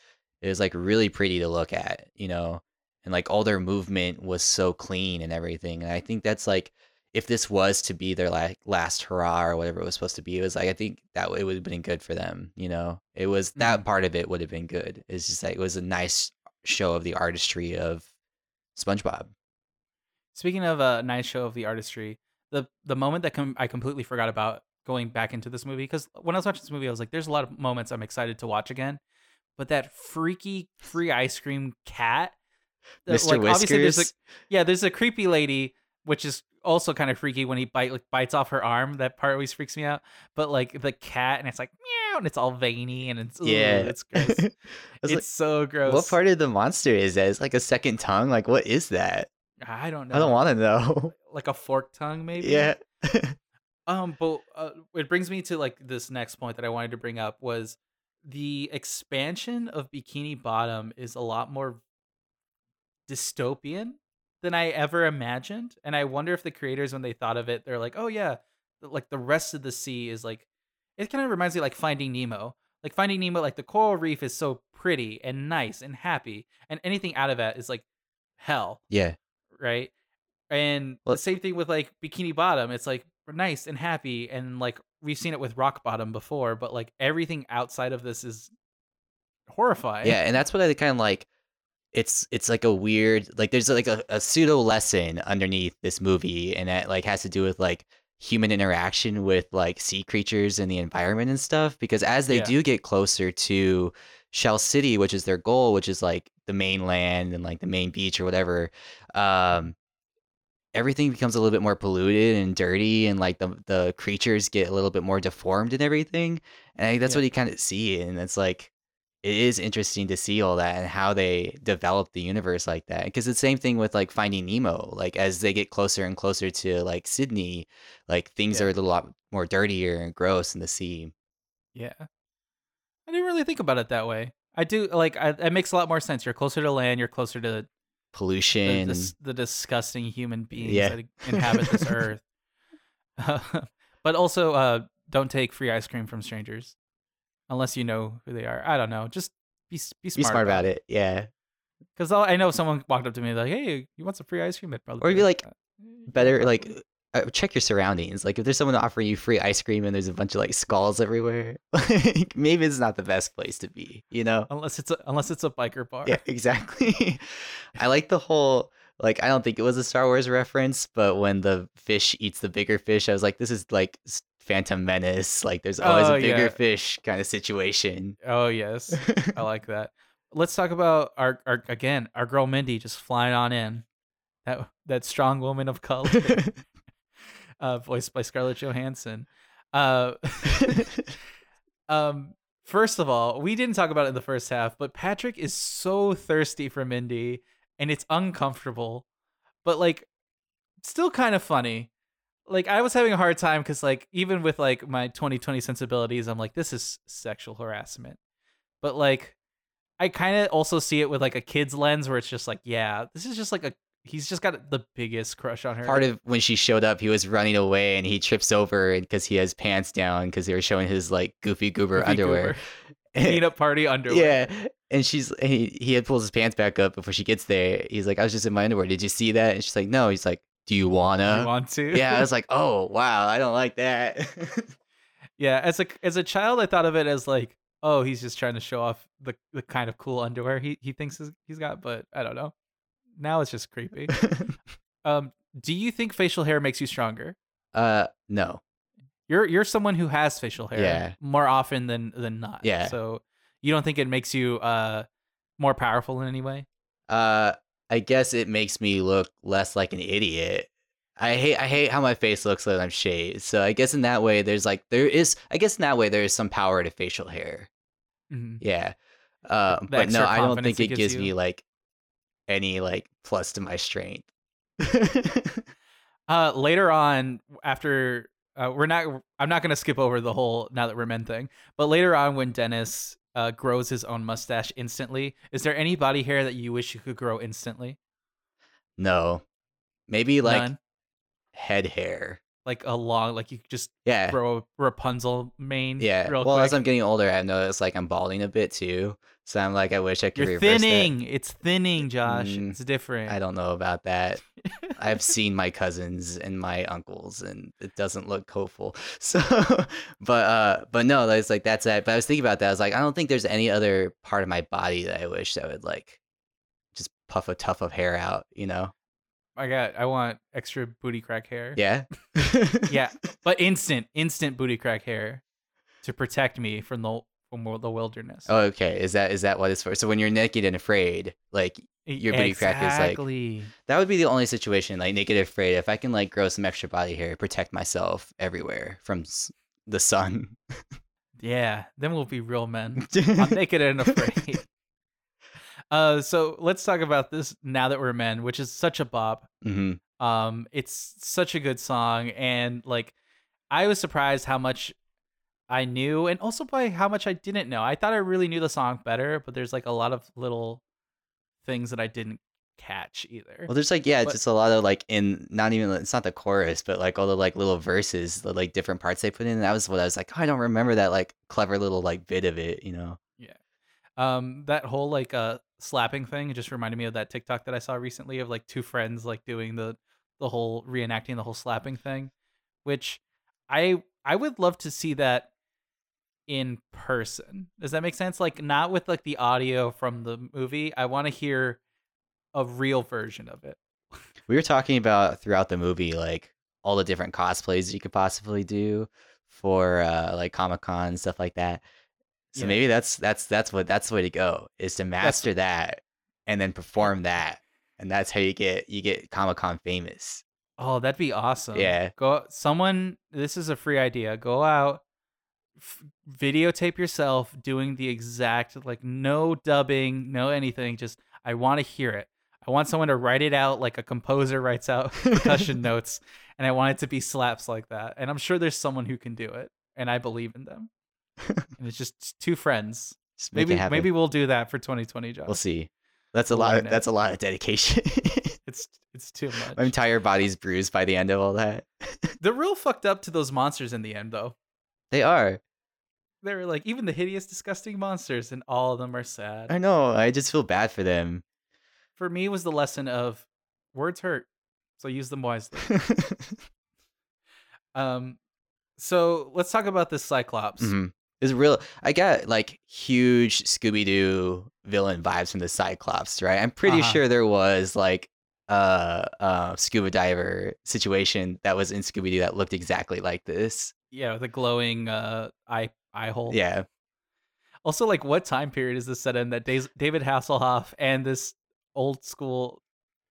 it was like really pretty to look at you know and like all their movement was so clean and everything and i think that's like if this was to be their like last hurrah or whatever it was supposed to be, it was like I think that it would have been good for them. You know, it was that Mhm. part of it would have been good. It's just like it was a nice show of the artistry of SpongeBob. Speaking of a nice show of the artistry, the the moment that com- I completely forgot about going back into this movie because when I was watching this movie, I was like, "There's a lot of moments I'm excited to watch again," but that freaky free ice cream cat, Mr. like, obviously there's a Whiskers. yeah, there's a creepy lady which is also kind of freaky when he bite like bites off her arm. That part always freaks me out. But like the cat, and it's like meow, and it's all veiny, and it's Yeah. yeah, it's gross. It's like, so gross. what part of the monster is that? It's like a second tongue. Like, what is that? I don't know. I don't want to know. like a fork tongue, maybe. yeah. Um, but uh, it brings me to like this next point that I wanted to bring up was the expansion of Bikini Bottom is a lot more dystopian than I ever imagined, and I wonder if the creators, when they thought of it, they're like, oh yeah, like the rest of the sea is like, it kind of reminds me like Finding Nemo. Like Finding Nemo, like the coral reef is so pretty and nice and happy, and anything out of that is like hell yeah. right? And Well- the same thing with like Bikini Bottom. It's like nice and happy, and like we've seen it with Rock Bottom before, but like everything outside of this is horrifying. Yeah, and that's what I kind of like. It's it's like a weird like there's like a, a pseudo lesson underneath this movie, and that like has to do with like human interaction with like sea creatures and the environment and stuff. Because as they Yeah. do get closer to Shell City, which is their goal, which is like the mainland and like the main beach or whatever, um, everything becomes a little bit more polluted and dirty, and like the the creatures get a little bit more deformed and everything. And I think that's Yeah. what you kind of see, and it's like it is interesting to see all that and how they develop the universe like that. Because it's the same thing with like Finding Nemo. Like as they get closer and closer to like Sydney, like things Yeah. are a little lot more dirtier and gross in the sea. yeah. I didn't really think about it that way. I do like I, it makes a lot more sense. You're closer to land. You're closer to Pollution. dis- the disgusting human beings Yeah. that inhabit this earth. but also, uh, don't take free ice cream from strangers unless you know who they are. I don't know. Just be be Be smart, smart about it. Yeah. Because I know someone walked up to me like, "Hey, you want some free ice cream?" I'd probably Or be be like, "Uh, Better like uh, check your surroundings. Like if there's someone offering you free ice cream and there's a bunch of like skulls everywhere, like maybe it's not the best place to be, you know? unless it's a, unless it's a biker bar. Yeah, exactly. I like the whole like I don't think it was a Star Wars reference, but when the fish eats the bigger fish, I was like, this is like Phantom Menace. Like there's always Oh, a bigger yeah. fish kind of situation. Oh yes, I like that. Let's talk about our, our again our girl Mindy just flying on in. That that strong woman of color, uh, voiced by Scarlett Johansson. Uh, um, first of all, we didn't talk about it in the first half, but Patrick is so thirsty for Mindy, and it's uncomfortable, but like, still kind of funny. Like I was having a hard time because like even with like my 2020 sensibilities, I'm like this is sexual harassment, but like I kind of also see it with like a kid's lens where it's just like yeah, this is just like a he's just got the biggest crush on her. Part of when she showed up, he was running away and he trips over because he has pants down because they were showing his like goofy goober Goofy underwear. goober. peanut party underwear. Yeah, and she's and he he had pulls his pants back up before she gets there. He's like, I was just in my underwear. Did you see that? And she's like, No. He's like, Do you wanna? you want to? yeah, I was like, Oh wow, I don't like that. yeah. As a as a child, I thought of it as like, oh, he's just trying to show off the the kind of cool underwear he he thinks he's- he's got, but I don't know. Now it's just creepy. Um, do you think facial hair makes you stronger? uh, no. You're you're someone who has facial hair Yeah. more often than than not. Yeah. So you don't think it makes you uh more powerful in any way? Uh, I guess it makes me look less like an idiot. I hate I hate how my face looks when I'm shaved. So I guess in that way, there's like there is I guess in that way there is some power to facial hair. Mhm. Yeah. Uh, but no, I don't think it it gives gives you? me like any like plus to my strength. Uh, later on, after uh, we're not, I'm not gonna skip over the whole now that we're men thing. But later on, when Dennis uh, grows his own mustache instantly, is there any body hair that you wish you could grow instantly? no, maybe like None? head hair. Like a long, like you just Yeah. grow a Rapunzel mane. Yeah. real Well, quick. as I'm getting older, I notice like I'm balding a bit too. So I'm like, I wish I could You're that. thinning. It's thinning, Josh. Mm, it's different. I don't know about that. I've seen my cousins and my uncles, and it doesn't look hopeful. So, but uh, but no, that's like that's that. But I was thinking about that. I was like, I don't think there's any other part of my body that I wish that would like just puff a tuft of hair out. You know? I got. I want extra booty crack hair. Yeah. yeah, but instant, instant booty crack hair to protect me from the from the wilderness. Oh, okay. Is that is that what it's for? So when you're naked and afraid, like your booty crack is like- that would be the only situation, like naked and afraid. If I can like grow some extra body hair, protect myself everywhere from s- the sun. Yeah, then we'll be real men. I'm naked and afraid. Uh, so let's talk about this now that we're men, which is such a bop. hmm Um, it's such a good song, and like, I was surprised how much I knew, and also by how much I didn't know. I thought I really knew the song better, but there's like a lot of little things that I didn't catch either. Well, there's like yeah, But- just a lot of like in not even it's not the chorus, but like all the like little verses, the like different parts they put in. That was what I was like, oh, I don't remember that like clever little like bit of it, you know? Yeah. Um, that whole like uh slapping thing It just reminded me of that TikTok that I saw recently of like two friends like doing the the whole reenacting the whole slapping thing, which I I would love to see that in person. Does that make sense? Like not with like the audio from the movie. I want to hear a real version of it. We were talking about throughout the movie like all the different cosplays you could possibly do for uh like Comic Con stuff like that. So Yeah. maybe that's that's that's what that's the way to go is to master that and then perform that, and that's how you get you get Comic Con famous. Oh, that'd be awesome. Yeah. Go someone this is a free idea. Go out f- videotape yourself doing the exact like no dubbing, no anything, just I want to hear it. I want someone to write it out like a composer writes out percussion notes and I want it to be slaps like that. And I'm sure there's someone who can do it and I believe in them. And it's just two friends. Just Maybe maybe we'll do that for 2020, Josh. we'll see. That's a We'll lot. Of, that's a lot of dedication. It's it's too much. My entire body's bruised by the end of all that. They're real fucked up to those monsters in the end though. They are. they were like even the hideous, disgusting monsters, and all of them are sad. I know. I just feel bad for them. For me, was the lesson of words hurt, so use them wisely. um, so let's talk about this Cyclops. Mhm. It's real. I got like huge Scooby Doo villain vibes from the Cyclops, right? I'm pretty Uh-huh. sure there was like a uh, scuba diver situation that was in Scooby Doo that looked exactly like this. Yeah, the glowing uh eye eye hole. Yeah. Also, like, what time period is this set in? That David Hasselhoff and this old school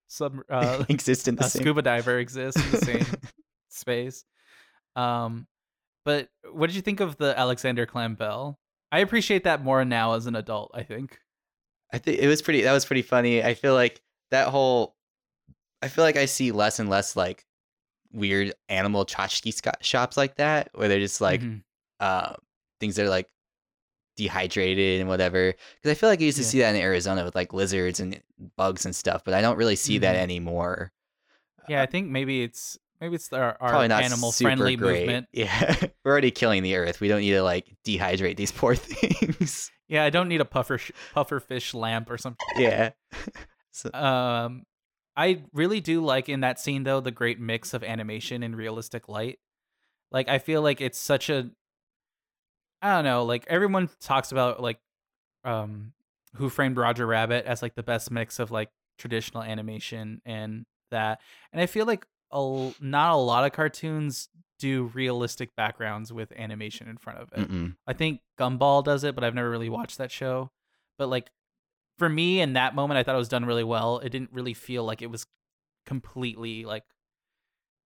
sub uh, Exist in the uh, same. scuba diver exists in the same space. Um, but what did you think of the Alexander Clam Bell? I appreciate that more now as an adult. I think. I think it was pretty. That was pretty funny. I feel like that whole. I feel like I see less and less like weird animal tchotchke shops like that, where they're just like Mhm. uh, things that are like dehydrated and whatever. Because I feel like I used to Yeah. see that in Arizona with like lizards and bugs and stuff, but I don't really see that Mhm. anymore. yeah, I think maybe it's maybe it's our, our animal friendly great. movement. Yeah, we're already killing the earth. We don't need to like dehydrate these poor things. Yeah, I don't need a puffer sh- puffer fish lamp or something. yeah. So, Um, I really do like in that scene though the great mix of animation and realistic light. Like I feel like it's such a I don't know, like everyone talks about like um Who Framed Roger Rabbit as like the best mix of like traditional animation and that. And I feel like a, not a lot of cartoons do realistic backgrounds with animation in front of it. mm-mm. I think Gumball does it, but I've never really watched that show. But like for me in that moment I thought it was done really well. It didn't really feel like it was completely like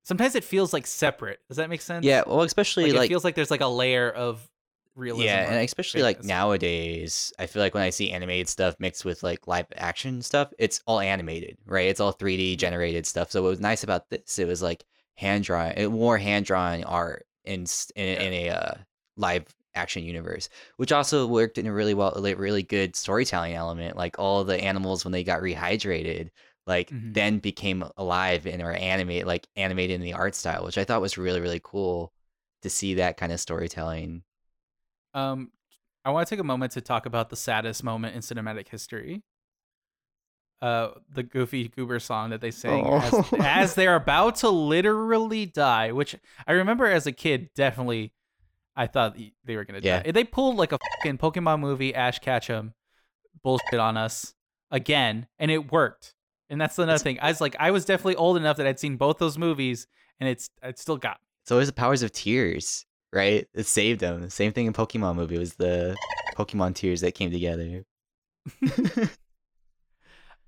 sometimes it feels like separate. Does that make sense? Yeah, well, especially Like, like, it feels like there's like a layer of realism. yeah, and especially like nowadays, I feel like when I see animated stuff mixed with like live action stuff, it's all animated, right? It's all 3D generated stuff. So what was nice about this, it was like hand drawn, it more hand drawn art in in, in a uh, live action universe, which also worked in a really well, like really good storytelling element. Like all the animals when they got rehydrated, like Mhm. then became alive and were animate like animated in the art style, which I thought was really really cool to see that kind of storytelling. Um, I want to take a moment to talk about the saddest moment in cinematic history. Uh, the Goofy Goober song that they sing as, Oh. as they're about to literally die, which I remember as a kid, definitely, I thought they were gonna Yeah. die. They pulled like a fucking Pokemon movie, Ash Ketchum, bullshit on us again, and it worked. And that's another It's- thing. I was like, I was definitely old enough that I'd seen both those movies, and it's it still got. It's always the powers of tears, right? It saved them. Same thing in Pokemon movie was the Pokemon tears that came together.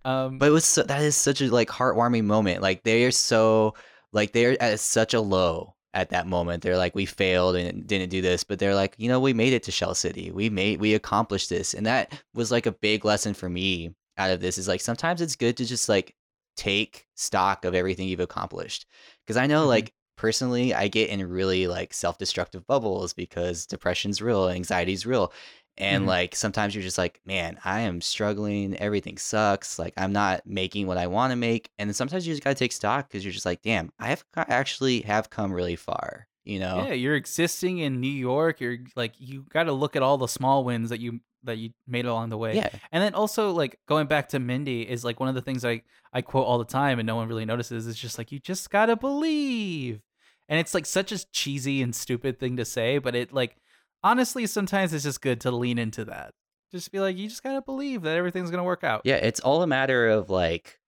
Um, But it was so, that is such a like heartwarming moment. Like they are so like they're at such a low at that moment. They're like we failed and didn't do this, but they're like, you know, we made it to Shell City. We made we accomplished this. And that was like a big lesson for me out of this is like sometimes it's good to just like take stock of everything you've accomplished. Cuz I know Mhm. like personally I get in really like self-destructive bubbles because depression's real, anxiety's real. And Mhm. like sometimes you're just like, man, I am struggling. Everything sucks. Like I'm not making what I want to make. And then sometimes you just gotta take stock because you're just like, damn, I have co- actually have come really far. You know? Yeah, you're existing in New York. You're like you got to look at all the small wins that you that you made along the way. Yeah. And then also like going back to Mindy is like one of the things I I quote all the time and no one really notices is just like you just got to believe. And it's like such a cheesy and stupid thing to say, but it like honestly sometimes it's just good to lean into that. Just be like you just got to believe that everything's going to work out. Yeah, it's all a matter of like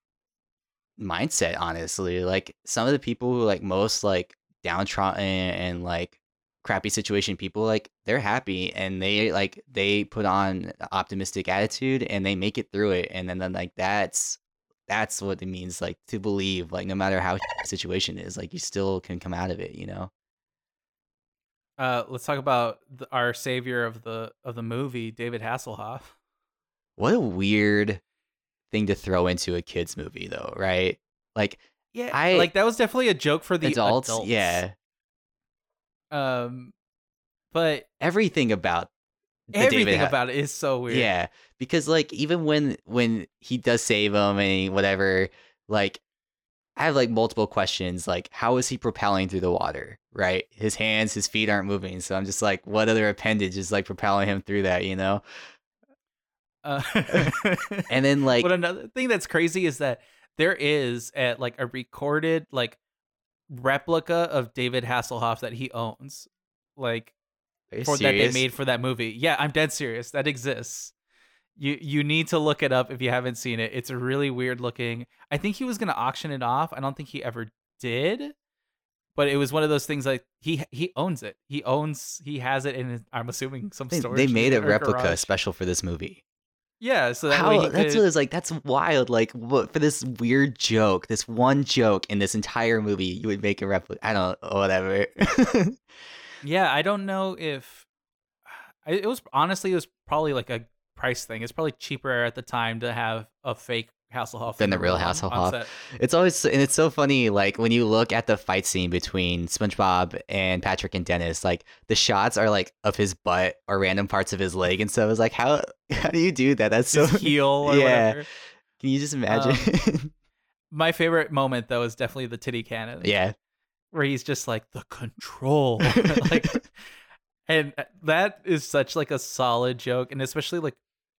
mindset, honestly. Like some of the people who like most like downtrodden and like crappy situation people like they're happy and they like they put on optimistic attitude and they make it through it and then, then like that's that's what it means like to believe like no matter how the situation is like you still can come out of it you know Uh let's talk about the, our savior of the of the movie, David Hasselhoff. what a weird thing to throw into a kids movie though right like Yeah, I- like that was definitely a joke for the adults, adults. yeah Um, but everything about the everything David Ha- about it is so weird. Yeah, because like even when when he does save him and whatever, like I have like multiple questions. Like, how is he propelling through the water? Right, his hands, his feet aren't moving. So I'm just like, what other appendage is like propelling him through that? You know? Uh, And then like, but another thing that's crazy is that there is at like a recorded like replica of David Hasselhoff that he owns, like for that they made for that movie. Yeah, I'm dead serious. That exists. You you need to look it up if you haven't seen it. It's a really weird looking. I think he was gonna auction it off. I don't think he ever did. But it was one of those things like he he owns it. He owns he has it in his, I'm assuming some They, storage. they made a replica garage. special for this movie. Yeah, so that How? That's could- what it's like. That's wild. Like, what for this weird joke, this one joke in this entire movie, you would make a replica. I don't. Whatever. Yeah, I don't know if it was honestly it was probably like a price thing. It's probably cheaper at the time to have a fake Hasselhoff Than the real Hasselhoff. It's always and it's so funny. Like when you look at the fight scene between SpongeBob and Patrick and Dennis, like the shots are like of his butt or random parts of his leg and stuff. It's like how how do you do that? That's so. His heel or Yeah. whatever. Can you just imagine? My favorite moment though is definitely the titty cannon. yeah. where he's just like the control, like, and uh, that is such like a solid joke, and especially like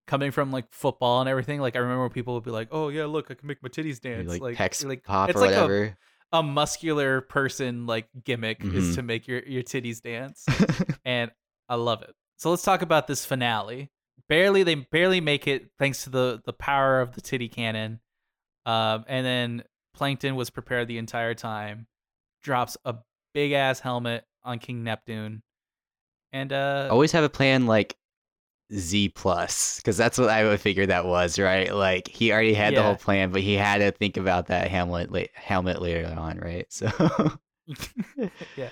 coming from like football and everything. Like I remember when people would be like, "Oh yeah, look, I can make my titties dance." Like, like pecs like pop it's or like a- whatever. a muscular person like gimmick Mhm. is to make your your titties dance and i love it so let's talk about this finale barely they barely make it thanks to the the power of the titty cannon um and then plankton was prepared the entire time drops a big ass helmet on king neptune and uh Always have a plan like Z plus because that's what I would figure that was right. Like he already had the whole plan, but he had to think about that helmet la- helmet later on, right? So yeah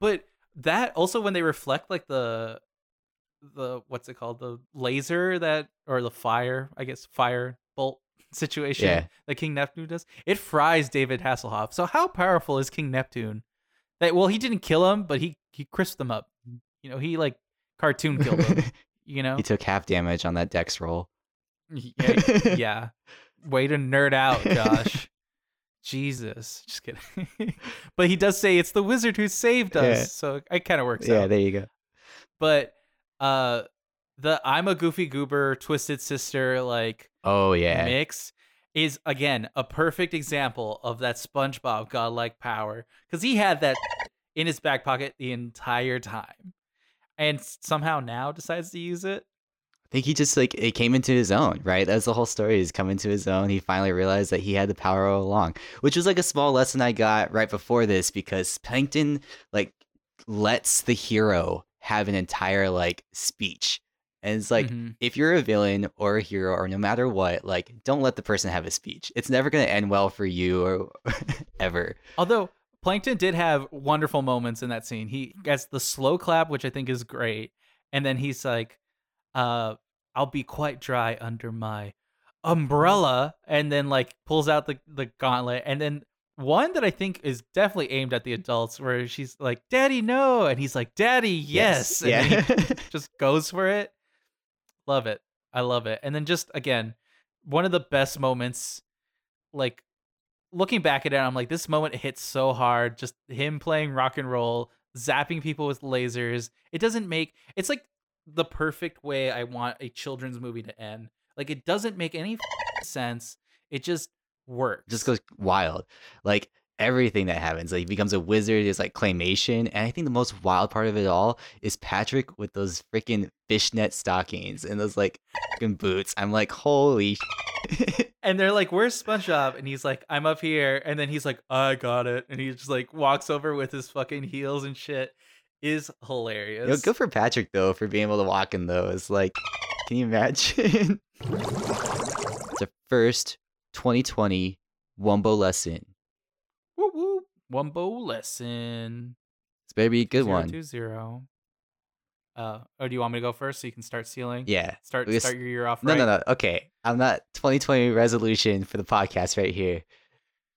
but that also when they reflect like the the what's it called the laser that or the fire i guess fire bolt situation Yeah. that king neptune does it fries david hasselhoff so how powerful is king neptune that well he didn't kill him but he he crisped them up you know he like cartoon killed him you know he took half damage on that dex roll. yeah, yeah. Way to nerd out, Josh. Jesus. Just kidding. but he does say it's the wizard who saved us. Yeah. So it kind of works Yeah, out. there you go. But uh the I'm a goofy goober twisted sister like Oh yeah, mix is again a perfect example of that SpongeBob godlike power cuz he had that in his back pocket the entire time. And somehow now decides to use it. I think he just like it came into his own, right? That's the whole story. He's come into his own. He finally realized that he had the power all along, which was like a small lesson I got right before this because Plankton like lets the hero have an entire like speech, And it's like Mhm. if you're a villain or a hero or no matter what, like don't let the person have a speech. It's never gonna end well for you or ever. Although Plankton did have wonderful moments in that scene. He gets the slow clap, which I think is great, and then he's like, uh, "I'll be quite dry under my umbrella," and then like pulls out the the gauntlet, and then one that I think is definitely aimed at the adults, where she's like, "Daddy, no," and he's like, "Daddy, yes," and Yeah. just goes for it. Love it. I love it. And then just again, one of the best moments, like looking back at it, I'm like, this moment hits so hard. Just him playing rock and roll, zapping people with lasers. It doesn't make it's like the perfect way I want a children's movie to end. Like it doesn't make any sense. It just works. just goes wild. Like everything that happens, like he becomes a wizard. It's like claymation, and I think the most wild part of it all is Patrick with those freaking fishnet stockings and those like boots. I'm like, holy. and they're like, "Where's SpongeBob?" And he's like, "I'm up here." And then he's like, "I got it." And he just like walks over with his fucking heels and shit. Is hilarious. Yo, good for Patrick though for being able to walk in those. Like, can you imagine? the first 2020 Wumbo lesson. Woo woo. Wumbo lesson. It's better be a good Zero one. two zero. Uh, oh, do you want me to go first so you can start sealing? Yeah. Start s- start your year off No, right. no, no. Okay. I'm not 2020 resolution for the podcast right here.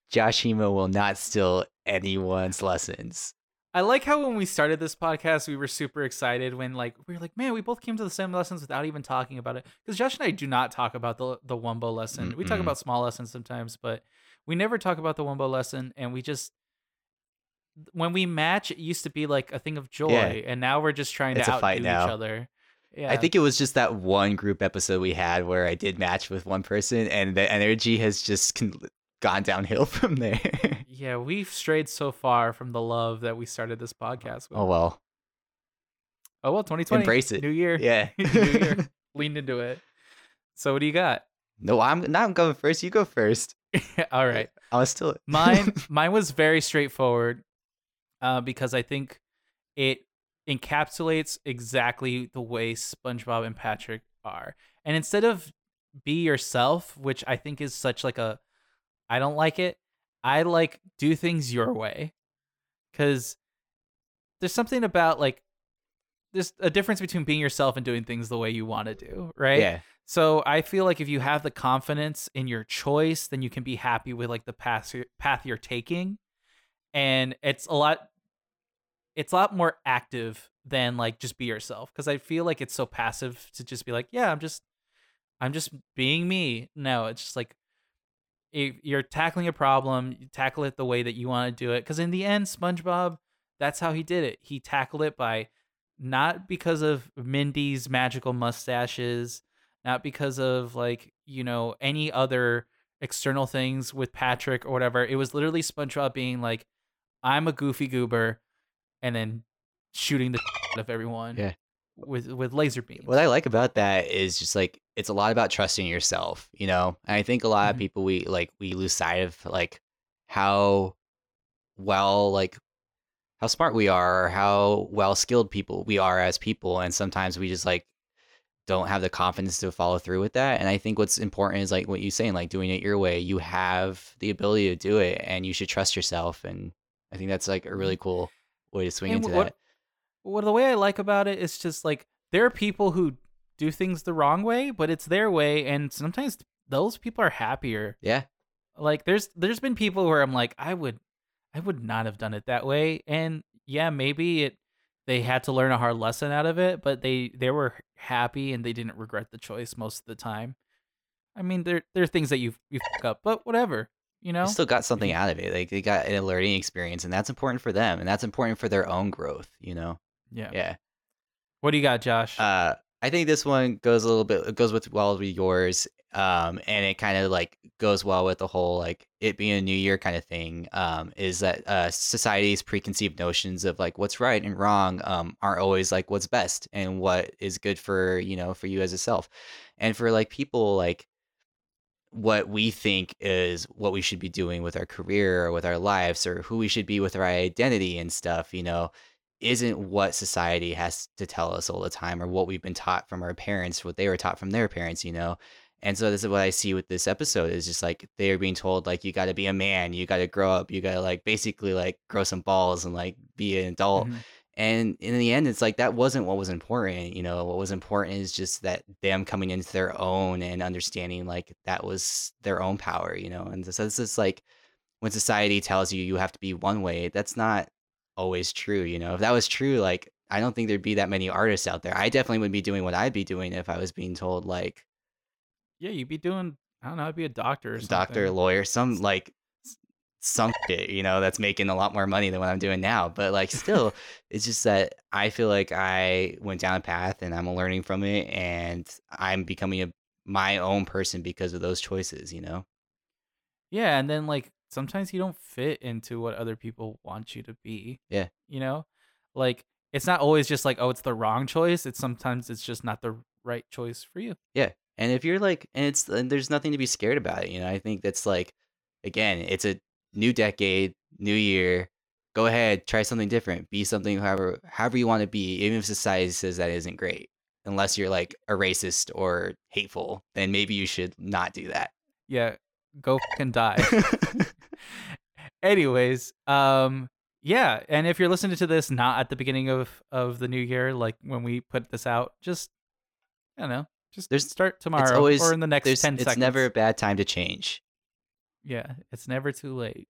Josh Hemo will not steal anyone's lessons. I like how when we started this podcast, we were super excited when like we were like, man, we both came to the same lessons without even talking about it. Because Josh and I do not talk about the the Wumbo lesson. We talk about small lessons sometimes, but we never talk about the Wumbo lesson. And we just when we match, it used to be like a thing of joy, Yeah. and now we're just trying It's to outdo fight each other. Yeah, I think it was just that one group episode we had where I did match with one person, and the energy has just con- gone downhill from there. Yeah, we've strayed so far from the love that we started this podcast oh, with. oh well. Oh well, 2020. Embrace it. New year. Yeah. New year. Leaned into it. So what do you got? no, I'm not I'm going first. You go first. All right. I was still Mine mine was very straightforward. Uh, because I think it encapsulates exactly the way SpongeBob and Patrick are. And instead of be yourself, which I think is such like a I don't like it. I like do things your way. Cuz there's something about like there's a difference between being yourself and doing things the way you want to do, right? Yeah. So I feel like if you have the confidence in your choice, then you can be happy with like the path you're, path you're taking, and it's a lot. It's a lot more active than like just be yourself because I feel like it's so passive to just be like, yeah, I'm just, I'm just being me. No, it's just like you're tackling a problem, you tackle it the way that you want to do it. Because in the end, SpongeBob, that's how he did it. He tackled it by not because of Mindy's magical mustaches, not because of like you know any other external things with Patrick or whatever. It was literally SpongeBob being like, "I'm a goofy goober," and then shooting the out of everyone. Yeah. With with laser beams. What I like about that is just like it's a lot about trusting yourself, you know. And I think a lot Mhm. of people we like we lose sight of like how well like how smart we are or how well skilled people we are as people and sometimes we just like don't have the confidence to follow through with that and i think what's important is like what you're saying like doing it your way you have the ability to do it and you should trust yourself and i think that's like a really mm. cool way to swing And into what- that what the way I like about it is just like there are people who do things the wrong way, but it's their way, and sometimes those people are happier. yeah Like there's there's been people where I'm like I would I would not have done it that way, and yeah, maybe it they had to learn a hard lesson out of it, but they they were happy and they didn't regret the choice most of the time. I mean, there there are things that you you fuck up, but whatever, you know. they still got something out of it like they got a learning experience and that's important for them and that's important for their own growth you know yeah. yeah What do you got, Josh? Uh, I think this one goes a little bit it goes with well with yours. Um, and it kind of like goes well with the whole like it being a new year kind of thing. Um, is that uh society's preconceived notions of like what's right and wrong um aren't always like what's best and what is good for you know for you as a self, and for like people like what we think is what we should be doing with our career or with our lives or who we should be with our identity and stuff you know isn't what society has to tell us all the time or what we've been taught from our parents, what they were taught from their parents, you know. And so this is what I see with this episode is just like they are being told like you got to be a man, you got to grow up, you got to like basically like grow some balls and like be an adult. Mhm. And in the end, it's like that wasn't what was important. You know, what was important is just that them coming into their own and understanding like that was their own power. You know, and so this is like when society tells you you have to be one way, that's not always true. You know, if that was true, like I don't think there'd be that many artists out there. I definitely would be doing what I'd be doing if I was being told like Yeah, you'd be doing. I don't know. I'd be a doctor or doctor, lawyer, some like s- it, you know, that's making a lot more money than what I'm doing now. But like still, it's just that I feel like I went down a path and I'm learning from it and I'm becoming a my own person because of those choices, you know? Yeah, and then like sometimes you don't fit into what other people want you to be. Yeah. You know? Like it's not always just like, oh, it's the wrong choice. It's sometimes it's just not the right choice for you. Yeah. And if you're like and it's and there's nothing to be scared about it, you know. I think that's like again, it's a new decade, new year. Go ahead, try something different. Be something however however you want to be, even if society says that isn't great. Unless you're like a racist or hateful, then maybe you should not do that. Yeah. Go fucking die. Anyways, um yeah, and if you're listening to this not at the beginning of of the new year, like when we put this out, just I don't know, just There's- start tomorrow always- or in the next There's, 10 it's seconds. never a bad time to change. Yeah, it's never too late.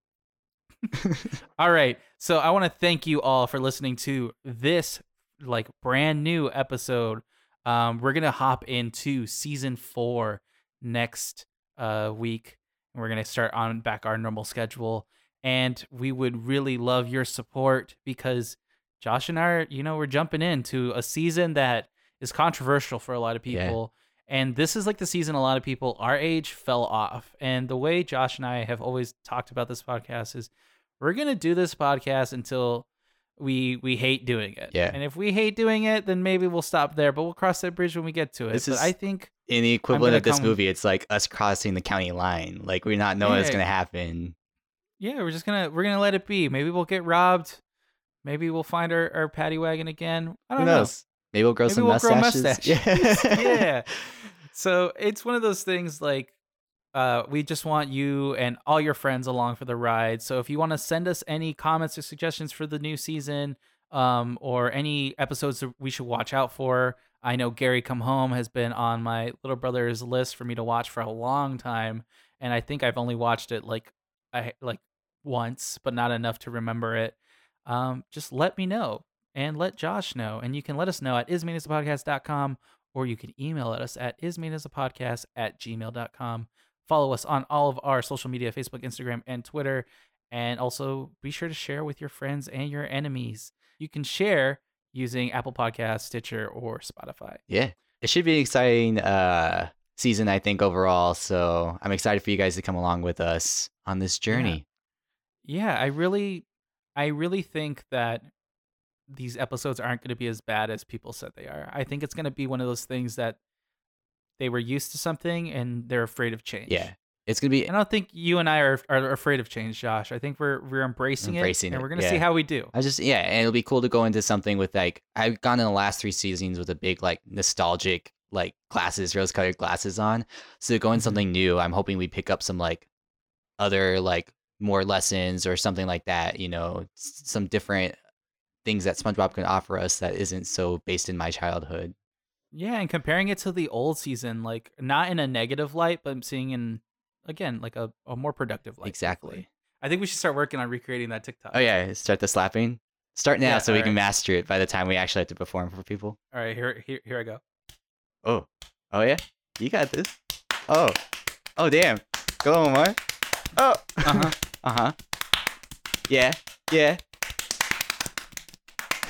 all right. So I want to thank you all for listening to this like brand new episode. Um, we're gonna hop into season four next uh week, and we're gonna start on back our normal schedule. And we would really love your support because Josh and I, are, you know, we're jumping into a season that is controversial for a lot of Yeah. And this is like the season a lot of people our age fell off. And the way Josh and I have always talked about this podcast is we're gonna do this podcast until we we hate doing it. Yeah. And if we hate doing it, then maybe we'll stop there. But we'll cross that bridge when we get to it. This but is- I think In the equivalent of this come- movie, it's like us crossing the county line. Like we're not knowing what's gonna happen. yeah, we're just gonna we're gonna let it be. Maybe we'll get robbed. Maybe we'll find our, our Patty Wagon again. I don't know. knows? Maybe we'll grow Maybe some we'll grow mustaches. mustaches. yeah. So it's one of those things like uh, we just want you and all your friends along for the ride. So if you want to send us any comments or suggestions for the new season, um, or any episodes that we should watch out for, I know Gary Come Home has been on my little brother's list for me to watch for a long time, and I think I've only watched it like I like once, but not enough to remember it. Um, just let me know and let Josh know, and you can let us know at ismeanasapodcast.com or you can email at us at ismeanasapodcast at gmail.com. Follow us on all of our social media Facebook, Instagram, and Twitter. And also be sure to share with your friends and your enemies. You can share using Apple Podcasts, Stitcher, or Spotify. Yeah. It should be an exciting uh season, I think, overall. So I'm excited for you guys to come along with us on this journey. Yeah, I really I really think that these episodes aren't going to be as bad as people said they are. I think it's going to be one of those things that they were used to something and they're afraid of change. Yeah. It's gonna be I don't think you and I are, are afraid of change, Josh. I think we're we're embracing, Embracing it, and we're gonna see how we do. I just yeah, and it'll be cool to go into something with like I've gone in the last three seasons with a big like nostalgic like glasses, rose colored glasses on. So to go in Mhm. something new, I'm hoping we pick up some like other like more lessons or something like that, you know, some different things that SpongeBob can offer us that isn't so based in my childhood. Yeah, and comparing it to the old season, like not in a negative light, but I'm seeing in again like a, a more productive light. Exactly. hopefully. I think we should start working on recreating that TikTok. Oh yeah, start the slapping. Start now Yeah, so we can master it by the time we actually have to perform for people. All right, here here here I go. Oh. Oh yeah? You got this. Oh. Oh damn. Go on more. Oh. Uh-huh. uh-huh. Yeah. Yeah.